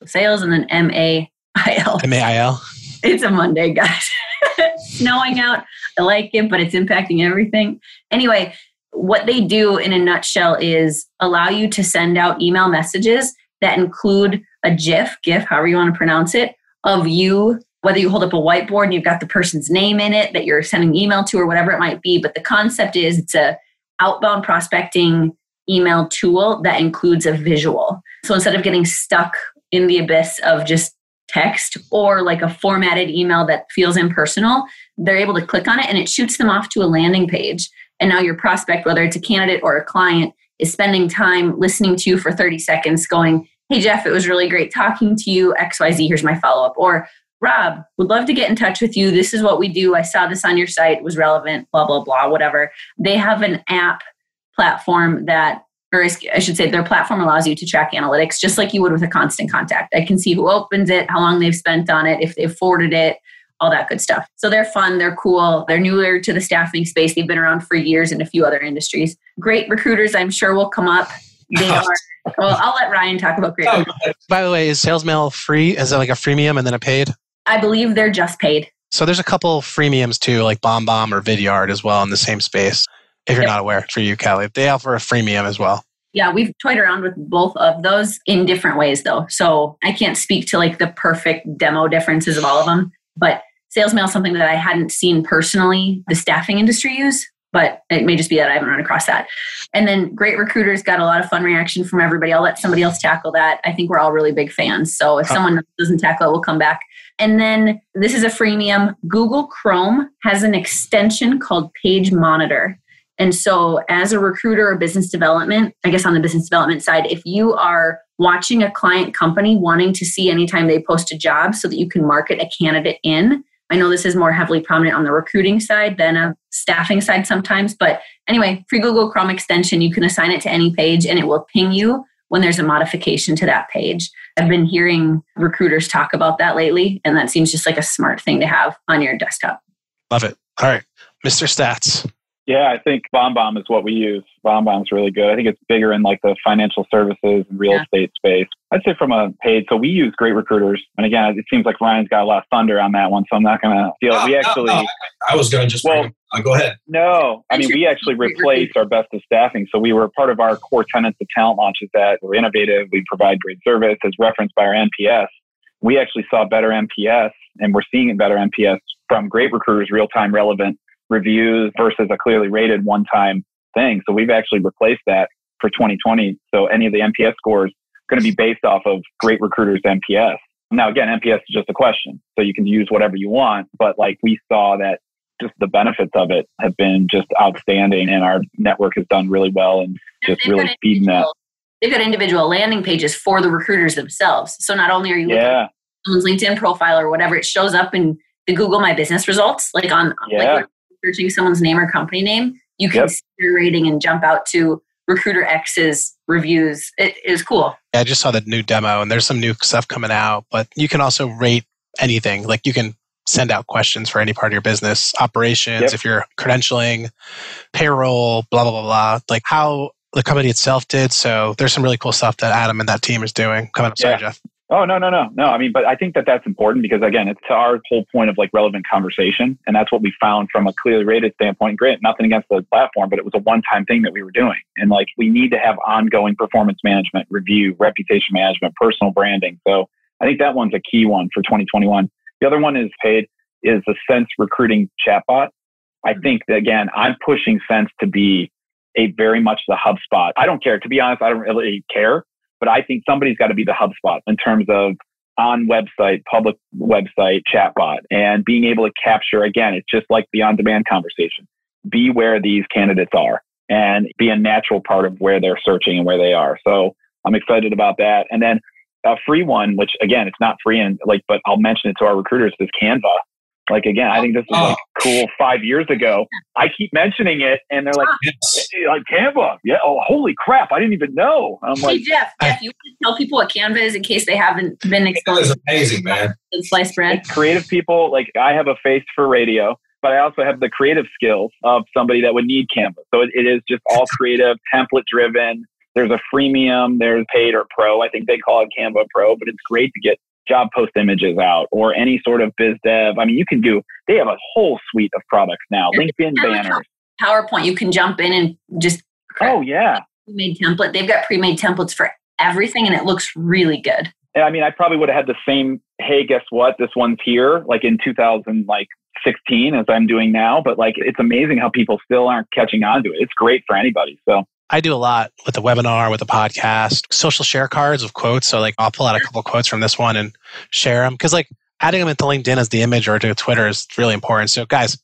Sales and then M A I L. M A I L. It's a Monday, guys. Snowing out. I like it, but it's impacting everything. Anyway, what they do in a nutshell is allow you to send out email messages that include a GIF, GIF, however you want to pronounce it, of you, whether you hold up a whiteboard and you've got the person's name in it that you're sending email to or whatever it might be. But the concept is it's a outbound prospecting email tool that includes a visual. So instead of getting stuck in the abyss of just text or like a formatted email that feels impersonal, they're able to click on it and it shoots them off to a landing page and now your prospect, whether it's a candidate or a client, is spending time listening to you for 30 seconds, going, Hey, Jeff, it was really great talking to you. XYZ, here's my follow up. Or, Rob, would love to get in touch with you. This is what we do. I saw this on your site, it was relevant, blah, blah, blah, whatever. They have an app platform that, or I should say, their platform allows you to track analytics just like you would with a constant contact. I can see who opens it, how long they've spent on it, if they've forwarded it, all that good stuff. So they're fun, they're cool, they're newer to the staffing space. They've been around for years in a few other industries. Great recruiters, I'm sure, will come up. They are. Well, I'll let Ryan talk about great. Oh, by the way, is SalesMail free? Is it like a freemium and then a paid? I believe they're just paid. So there's a couple freemiums too, like BombBomb or Vidyard as well in the same space. If you're yep. not aware, for you, Kelly, they offer a freemium as well. Yeah, we've toyed around with both of those in different ways, though. So I can't speak to like the perfect demo differences of all of them, but sales mail is something that I hadn't seen personally the staffing industry use, but it may just be that I haven't run across that. And then Great Recruiters got a lot of fun reaction from everybody. I'll let somebody else tackle that. I think we're all really big fans. So if someone doesn't tackle it, we'll come back. And then this is a freemium. Google Chrome has an extension called Page Monitor. And so, as a recruiter or business development, I guess on the business development side, if you are watching a client company wanting to see anytime they post a job so that you can market a candidate in, I know this is more heavily prominent on the recruiting side than a staffing side sometimes. But anyway, free Google Chrome extension, you can assign it to any page and it will ping you when there's a modification to that page. I've been hearing recruiters talk about that lately, and that seems just like a smart thing to have on your desktop. Love it. All right, Mr. Statz. Yeah, I think BombBomb is what we use. BombBomb's really good. I think it's bigger in like the financial services and real yeah. estate space. I'd say from a paid, so we use great recruiters. And again, it seems like Ryan's got a lot of thunder on that one, so I'm not going to steal it. We actually. No, no. I was going to just. Well, uh, go ahead. No, I mean, we actually replaced our best of staffing. So we were part of our core tenants of talent launches that we're innovative. We provide great service as referenced by our NPS. We actually saw better NPS and we're seeing better NPS from great recruiters, real time relevant reviews versus a ClearlyRated one time thing. So we've actually replaced that for 2020. So any of the NPS scores going to be based off of great recruiters NPS. Now again, NPS is just a question. So you can use whatever you want, but like we saw that just the benefits of it have been just outstanding and our network has done really well and just really speeding that. They've got individual landing pages for the recruiters themselves. So not only are you looking yeah. at someone's LinkedIn profile or whatever, it shows up in the Google My Business results, like on yeah. like searching someone's name or company name, you can yep. see your rating and jump out to Recruiter X's reviews. It is cool. Yeah, I just saw the new demo and there's some new stuff coming out, but you can also rate anything. Like you can send out questions for any part of your business, operations, yep. if you're credentialing, payroll, blah, blah, blah, blah. Like how the company itself did. So there's some really cool stuff that Adam and that team is doing. Come on, sorry, yeah. Jeff. Oh no no no no! I mean, but I think that that's important because again, it's to our whole point of like relevant conversation, and that's what we found from a ClearlyRated standpoint. Great, nothing against the platform, but it was a one-time thing that we were doing, and like we need to have ongoing performance management, review, reputation management, personal branding. So I think that one's a key one for 2021. The other one is paid is the Sense recruiting chatbot. I mm-hmm. think that, again, I'm pushing Sense to be a very much the HubSpot. I don't care. To be honest, I don't really care but I think somebody's got to be the HubSpot in terms of on website, public website, chatbot, and being able to capture, again, it's just like the on demand conversation. Be where these candidates are and be a natural part of where they're searching and where they are. So I'm excited about that. And then a free one, which again, it's not free and like, but I'll mention it to our recruiters is Canva. Like again, I think this is oh. like cool five years ago. I keep mentioning it, and they're like, yes. like Canva. Yeah. Oh, holy crap! I didn't even know. I'm hey, like, Jeff, Jeff, you want to tell people what Canva is in case they haven't been exposed. It's amazing, man. And sliced bread. It's creative people, like I have a face for radio, but I also have the creative skills of somebody that would need Canva. So it, it is just all creative, template driven. There's a freemium, there's paid or pro. I think they call it Canva Pro, but it's great to get job post images out or any sort of biz dev. I mean, you can do, they have a whole suite of products now, LinkedIn banners. PowerPoint, you can jump in and just. Oh, yeah. Pre-made template. They've got pre-made templates for everything and it looks really good. And I mean, I probably would have had the same, hey, guess what? This one's here, like in 2000, like 16 as I'm doing now. But like, it's amazing how people still aren't catching on to it. It's great for anybody. So I do a lot with the webinar, with the podcast, social share cards of quotes. So like I'll pull out a couple quotes from this one and share them because like adding them into LinkedIn as the image or to Twitter is really important. So guys,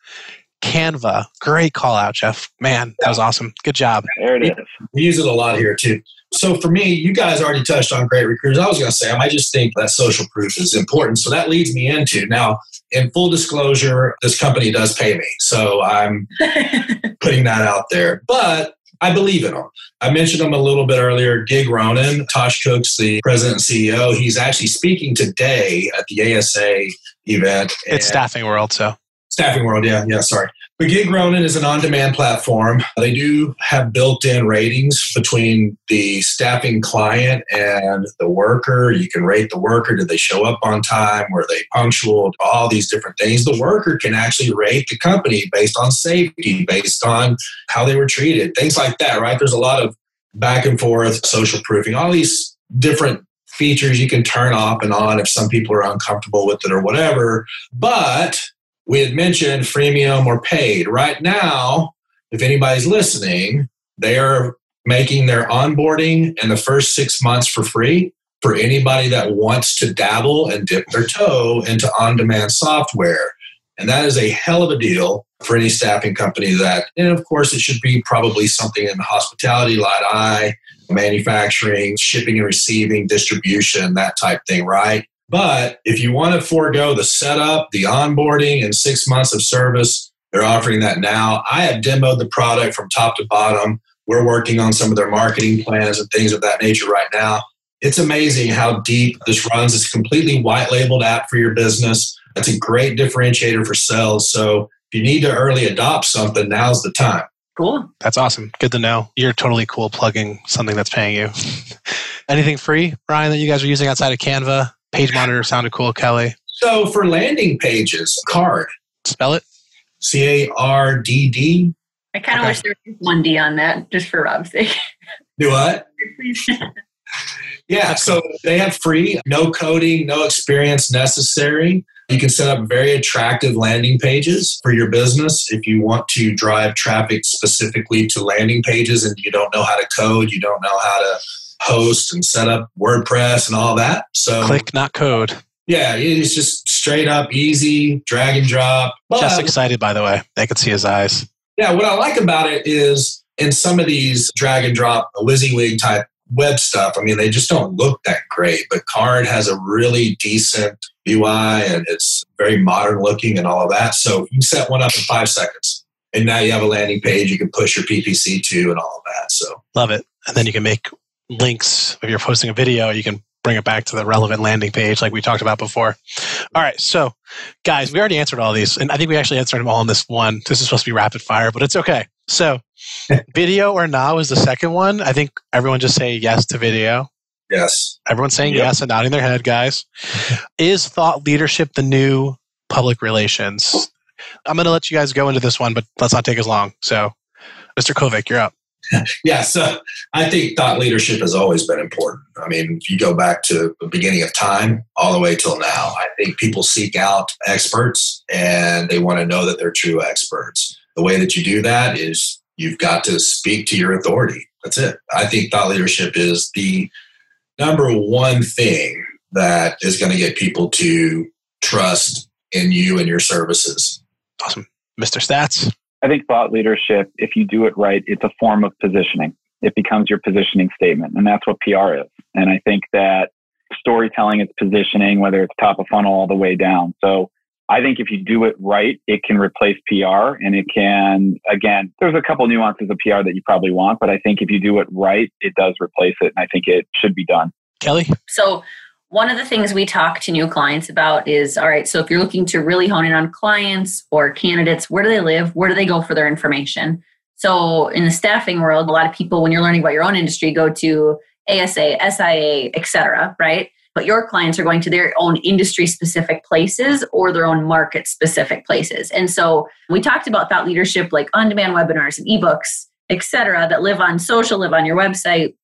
Canva, great call out, Jeff. Man, that was awesome. Good job. There it is. We use it a lot here too. So for me, you guys already touched on great recruiters. I was going to say, I just think that social proof is important. So that leads me into now, in full disclosure, this company does pay me. So I'm putting that out there. But I believe in them. I mentioned them a little bit earlier. Gig Ronan, Tosh Cooks, the president and CEO, he's actually speaking today at the ASA event. It's Staffing World, so. Staffing World, yeah, yeah, sorry. But Gig Ronan is an on demand platform. They do have built in ratings between the staffing client and the worker. You can rate the worker. Did they show up on time? Were they punctual? All these different things. The worker can actually rate the company based on safety, based on how they were treated, things like that, right? There's a lot of back and forth, social proofing, all these different features you can turn off and on if some people are uncomfortable with it or whatever. But we had mentioned freemium or paid. Right now, if anybody's listening, they are making their onboarding and the first six months for free for anybody that wants to dabble and dip their toe into on demand software. And that is a hell of a deal for any staffing company that, and of course, it should be probably something in the hospitality, light eye, manufacturing, shipping and receiving, distribution, that type thing, right? But if you want to forego the setup, the onboarding, and six months of service, they're offering that now. I have demoed the product from top to bottom. We're working on some of their marketing plans and things of that nature right now. It's amazing how deep this runs. It's a completely white labeled app for your business. It's a great differentiator for sales. So if you need to early adopt something, now's the time. Cool. That's awesome. Good to know. You're totally cool plugging something that's paying you. Anything free, Ryan, that you guys are using outside of Canva? Page Monitor sounded cool, Kelly. So for landing pages, Carrd. Spell it. C A R D D. I kind of okay. wish there was one D on that just for Rob's sake. Do what? yeah, so they have free, no coding, no experience necessary. You can set up very attractive landing pages for your business if you want to drive traffic specifically to landing pages and you don't know how to code, you don't know how to host and set up WordPress and all that. So click, not code. Yeah, it's just straight up easy, drag and drop. But, just excited, by the way. I could see his eyes. Yeah, what I like about it is in some of these drag and drop WYSIWYG type web stuff, I mean, they just don't look that great. But Carrd has a really decent UI and it's very modern looking and all of that. So you set one up in five seconds. And now you have a landing page you can push your PPC to and all of that. So love it. And then you can make links if you're posting a video, you can bring it back to the relevant landing page like we talked about before. All right, so guys, we already answered all these, and I think we actually answered them all in this one. This is supposed to be rapid fire, but it's okay. So, video or now is the second one. I think everyone just say yes to video. Yes. Everyone's saying yep. yes and nodding their head, guys. is thought leadership the new public relations? I'm going to let you guys go into this one, but let's not take as long. So, Mr. Kovic, you're up. yeah, so I think thought leadership has always been important. I mean, if you go back to the beginning of time all the way till now, I think people seek out experts and they want to know that they're true experts. The way that you do that is you've got to speak to your authority. That's it. I think thought leadership is the number one thing that is going to get people to trust in you and your services. Awesome. Mr. Statz. I think thought leadership, if you do it right, it's a form of positioning. It becomes your positioning statement, and that's what PR is. And I think that storytelling is positioning, whether it's top of funnel all the way down. So I think if you do it right, it can replace PR and it can, again, there's a couple nuances of PR that you probably want, but I think if you do it right, it does replace it. And I think it should be done. Kelly? So one of the things we talk to new clients about is all right, so if you're looking to really hone in on clients or candidates, where do they live? Where do they go for their information? So in the staffing world, a lot of people, when you're learning about your own industry, go to ASA, SIA, etc. right? But your clients are going to their own industry specific places or their own market specific places. And so we talked about thought leadership like on demand webinars and ebooks, etc., that live on social, live on your website.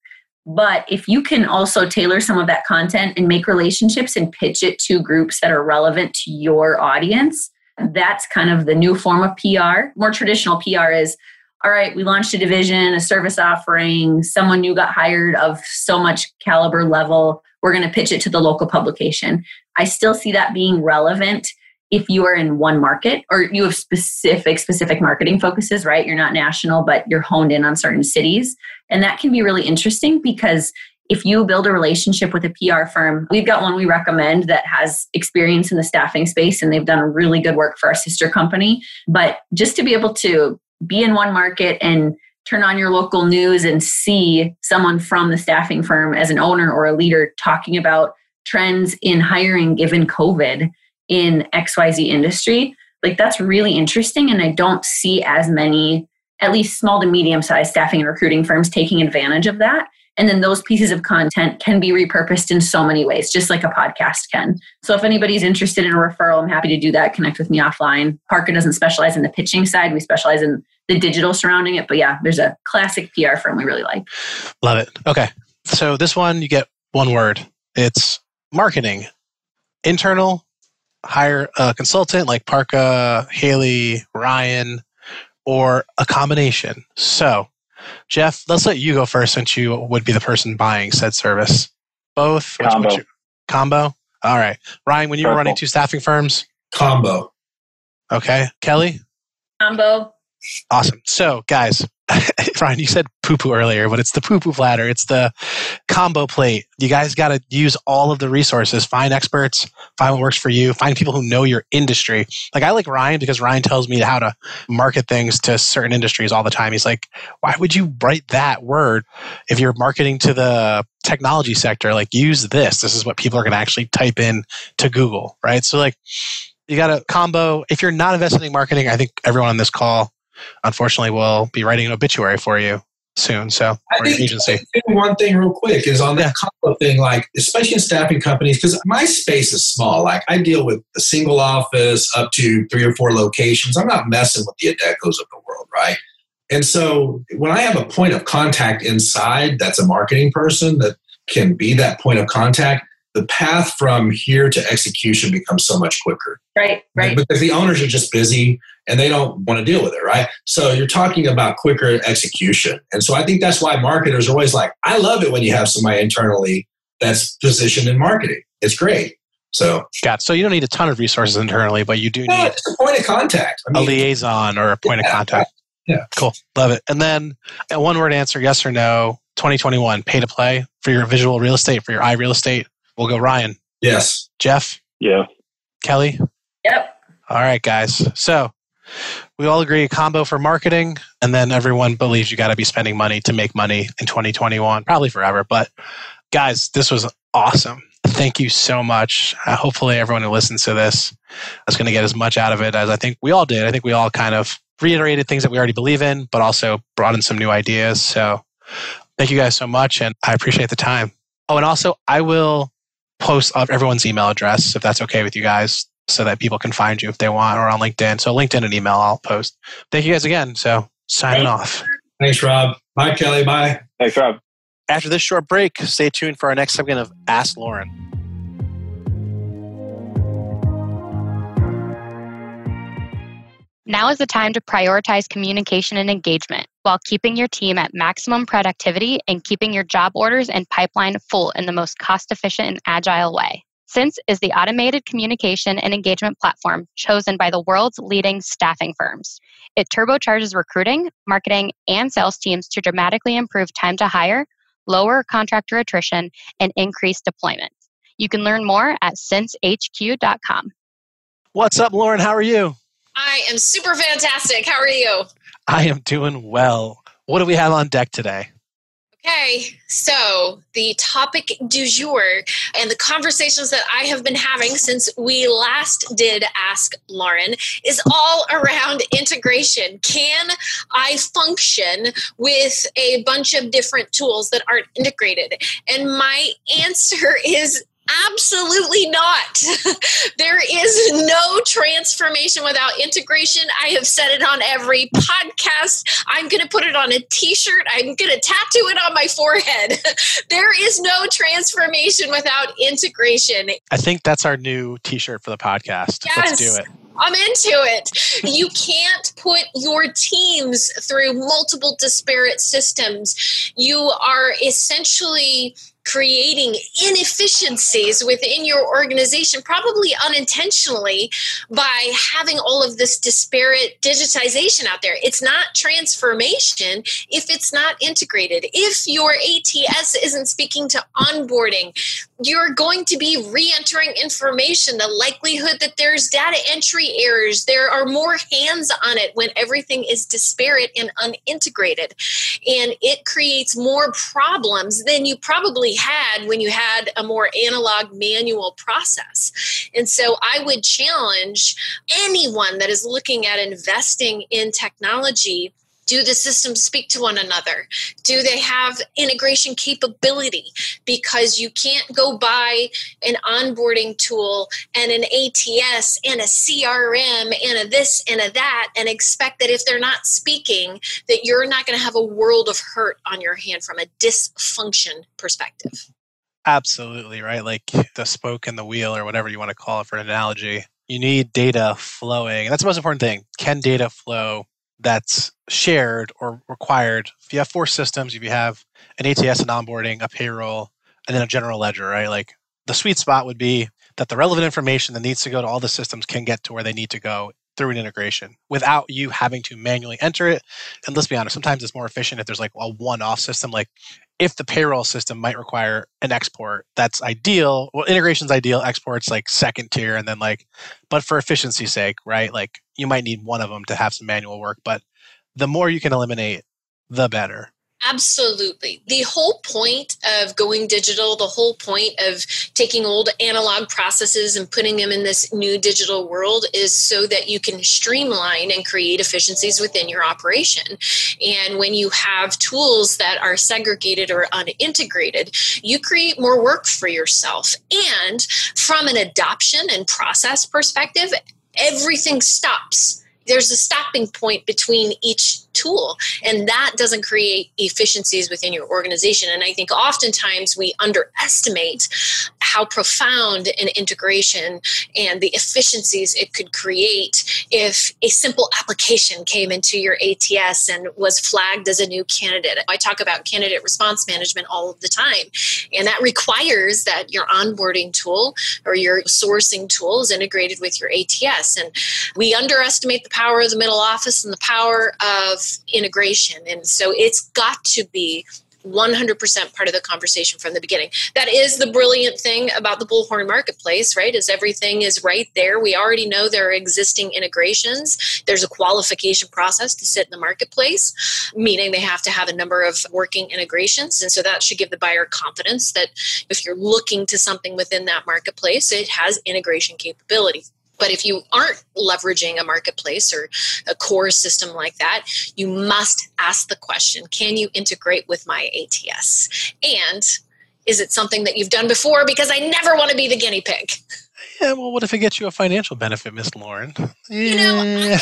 But if you can also tailor some of that content and make relationships and pitch it to groups that are relevant to your audience, that's kind of the new form of PR. More traditional PR is all right, we launched a division, a service offering, someone new got hired of so much caliber level. We're going to pitch it to the local publication. I still see that being relevant if you are in one market or you have specific specific marketing focuses right you're not national but you're honed in on certain cities and that can be really interesting because if you build a relationship with a PR firm, we've got one we recommend that has experience in the staffing space and they've done really good work for our sister company. But just to be able to be in one market and turn on your local news and see someone from the staffing firm as an owner or a leader talking about trends in hiring given COVID in XYZ industry, like that's really interesting. And I don't see as many, at least small to medium sized staffing and recruiting firms taking advantage of that. And then those pieces of content can be repurposed in so many ways, just like a podcast can. So if anybody's interested in a referral, I'm happy to do that. Connect with me offline. Parqa doesn't specialize in the pitching side, we specialize in the digital surrounding it. But yeah, there's a classic PR firm we really like. Love it. Okay. So this one, you get one word it's marketing, internal, hire a consultant like Parqa, Haley, Ryan, or a combination. So, Jeff, let's let you go first since you would be the person buying said service. Both? Combo. You, combo? All right. Ryan, when you were running two staffing firms? Combo. Okay. Kelly? Combo. Awesome. So, guys, Ryan, you said poo poo earlier, but it's the poo poo platter. It's the combo plate. You guys got to use all of the resources. Find experts, find what works for you, find people who know your industry. Like I like Ryan because Ryan tells me how to market things to certain industries all the time. He's like, why would you write that word if you're marketing to the technology sector? Like use this. This is what people are going to actually type in to Google, right? So like you got a combo. If you're not investing in marketing, I think everyone on this call unfortunately we'll be writing an obituary for you soon. So, I think agency. One thing, real quick, is on that yeah. combo thing, like especially in staffing companies, because my space is small. Like I deal with a single office up to three or four locations. I'm not messing with the Adecos of the world, right? And so when I have a point of contact inside, that's a marketing person that can be that point of contact the path from here to execution becomes so much quicker. Right, right. Because the owners are just busy and they don't want to deal with it, right? So you're talking about quicker execution. And so I think that's why marketers are always like, I love it when you have somebody internally that's positioned in marketing. It's great. So got so you don't need a ton of resources internally, but you do no, need a point of contact, I mean, a liaison or a point yeah, of contact. Yeah, cool, love it. And then a one word answer: yes or no. 2021 pay to play for your visual real estate for your eye real estate We'll go Ryan. Yes. Jeff? Yeah. Kelly? Yep. All right, guys. So we all agree combo for marketing, and then everyone believes you got to be spending money to make money in 2021, probably forever. But guys, this was awesome. Thank you so much. Uh, hopefully, everyone who listens to this is going to get as much out of it as I think we all did. I think we all kind of reiterated things that we already believe in, but also brought in some new ideas. So, thank you guys so much, and I appreciate the time. Oh, and also, I will post everyone's email address if that's okay with you guys so that people can find you if they want or on LinkedIn. So LinkedIn and email I'll post. Thank you guys again. So signing Thanks. off. Thanks, Rob. Bye, Kelly. Bye. Thanks, Rob. After this short break, stay tuned for our next segment of Ask Lauren. Now is the time to prioritize communication and engagement while keeping your team at maximum productivity and keeping your job orders and pipeline full in the most cost efficient and agile way. Sense is the automated communication and engagement platform chosen by the world's leading staffing firms. It turbocharges recruiting, marketing, and sales teams to dramatically improve time to hire, lower contractor attrition, and increase deployment. You can learn more at sensehq.com. What's up, Lauren? How are you? I am super fantastic. How are you? I am doing well. What do we have on deck today? Okay, so the topic du jour and the conversations that I have been having since we last did Ask Lauren is all around integration. Can I function with a bunch of different tools that aren't integrated? And my answer is Absolutely not. there is no transformation without integration. I have said it on every podcast. I'm going to put it on a t shirt. I'm going to tattoo it on my forehead. there is no transformation without integration. I think that's our new t shirt for the podcast. Yes. Let's do it. I'm into it. you can't put your teams through multiple disparate systems. You are essentially creating inefficiencies within your organization, probably unintentionally, by having all of this disparate digitization out there. It's not transformation if it's not integrated. If your ATS isn't speaking to onboarding, you're going to be re entering information. The likelihood that there's data entry errors, there are more hands on it when everything is disparate and unintegrated. And it creates more problems than you probably had when you had a more analog manual process. And so I would challenge anyone that is looking at investing in technology do the systems speak to one another? Do they have integration capability? Because you can't go buy an onboarding tool and an ATS and a CRM and a this and a that and expect that if they're not speaking, that you're not going to have a world of hurt on your hand from a dysfunction perspective. Absolutely, right? Like the spoke and the wheel, or whatever you want to call it for an analogy. You need data flowing. That's the most important thing. Can data flow that's shared or required. If you have four systems, if you have an ATS and onboarding, a payroll, and then a general ledger, right? Like the sweet spot would be that the relevant information that needs to go to all the systems can get to where they need to go through an integration without you having to manually enter it. And let's be honest, sometimes it's more efficient if there's like a one off system. Like if the payroll system might require an export, that's ideal. Well, integration's ideal, export's like second tier. And then like, but for efficiency's sake, right? Like you might need one of them to have some manual work, but the more you can eliminate, the better. Absolutely. The whole point of going digital, the whole point of taking old analog processes and putting them in this new digital world is so that you can streamline and create efficiencies within your operation. And when you have tools that are segregated or unintegrated, you create more work for yourself. And from an adoption and process perspective, everything stops there's a stopping point between each tool. And that doesn't create efficiencies within your organization. And i think oftentimes we underestimate how profound an integration and the efficiencies it could create if a simple application came into your ats and was flagged as a new candidate. I talk about candidate response management all of the time and that requires that your onboarding tool or your sourcing tool is integrated with your ats and we underestimate the power of the middle office and the power of integration. And so it's got to be 100% part of the conversation from the beginning. That is the brilliant thing about the Bullhorn marketplace, right? Is everything is right there. We already know there are existing integrations. There's a qualification process to sit in the marketplace, meaning they have to have a number of working integrations. And so that should give the buyer confidence that if you're looking to something within that marketplace, it has integration capability. But if you aren't leveraging a marketplace or a core system like that, you must ask the question can you integrate with my ATS? And is it something that you've done before? Because I never want to be the guinea pig. Yeah, well, what if it gets you a financial benefit, Miss Lauren? You know,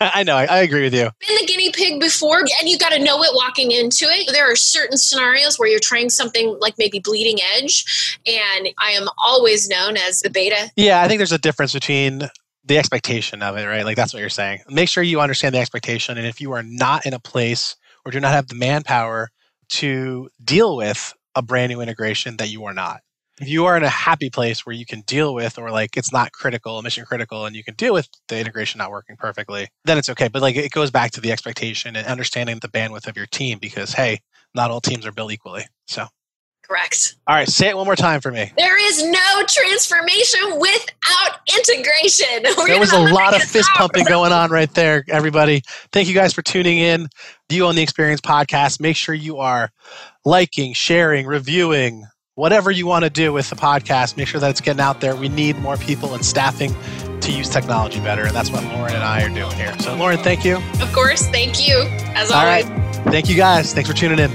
I know, I, I, agree with you. Been the guinea pig before, and you got to know it walking into it. There are certain scenarios where you're trying something like maybe bleeding edge, and I am always known as the beta. Yeah, I think there's a difference between the expectation of it, right? Like that's what you're saying. Make sure you understand the expectation, and if you are not in a place or do not have the manpower to deal with a brand new integration, that you are not if you are in a happy place where you can deal with or like it's not critical mission critical and you can deal with the integration not working perfectly then it's okay. But like it goes back to the expectation and understanding the bandwidth of your team because hey not all teams are built equally so. Correct. All right say it one more time for me. There is no transformation without integration. We're there was a lot of fist pumping going on right there everybody. Thank you guys for tuning in. You on the experience podcast. Make sure you are liking sharing reviewing whatever you want to do with the podcast, make sure that it's getting out there. We need more people and staffing to use technology better. And that's what Lauren and I are doing here. So, Lauren, thank you. Of course. Thank you, as All always. Right. Thank you, guys. Thanks for tuning in.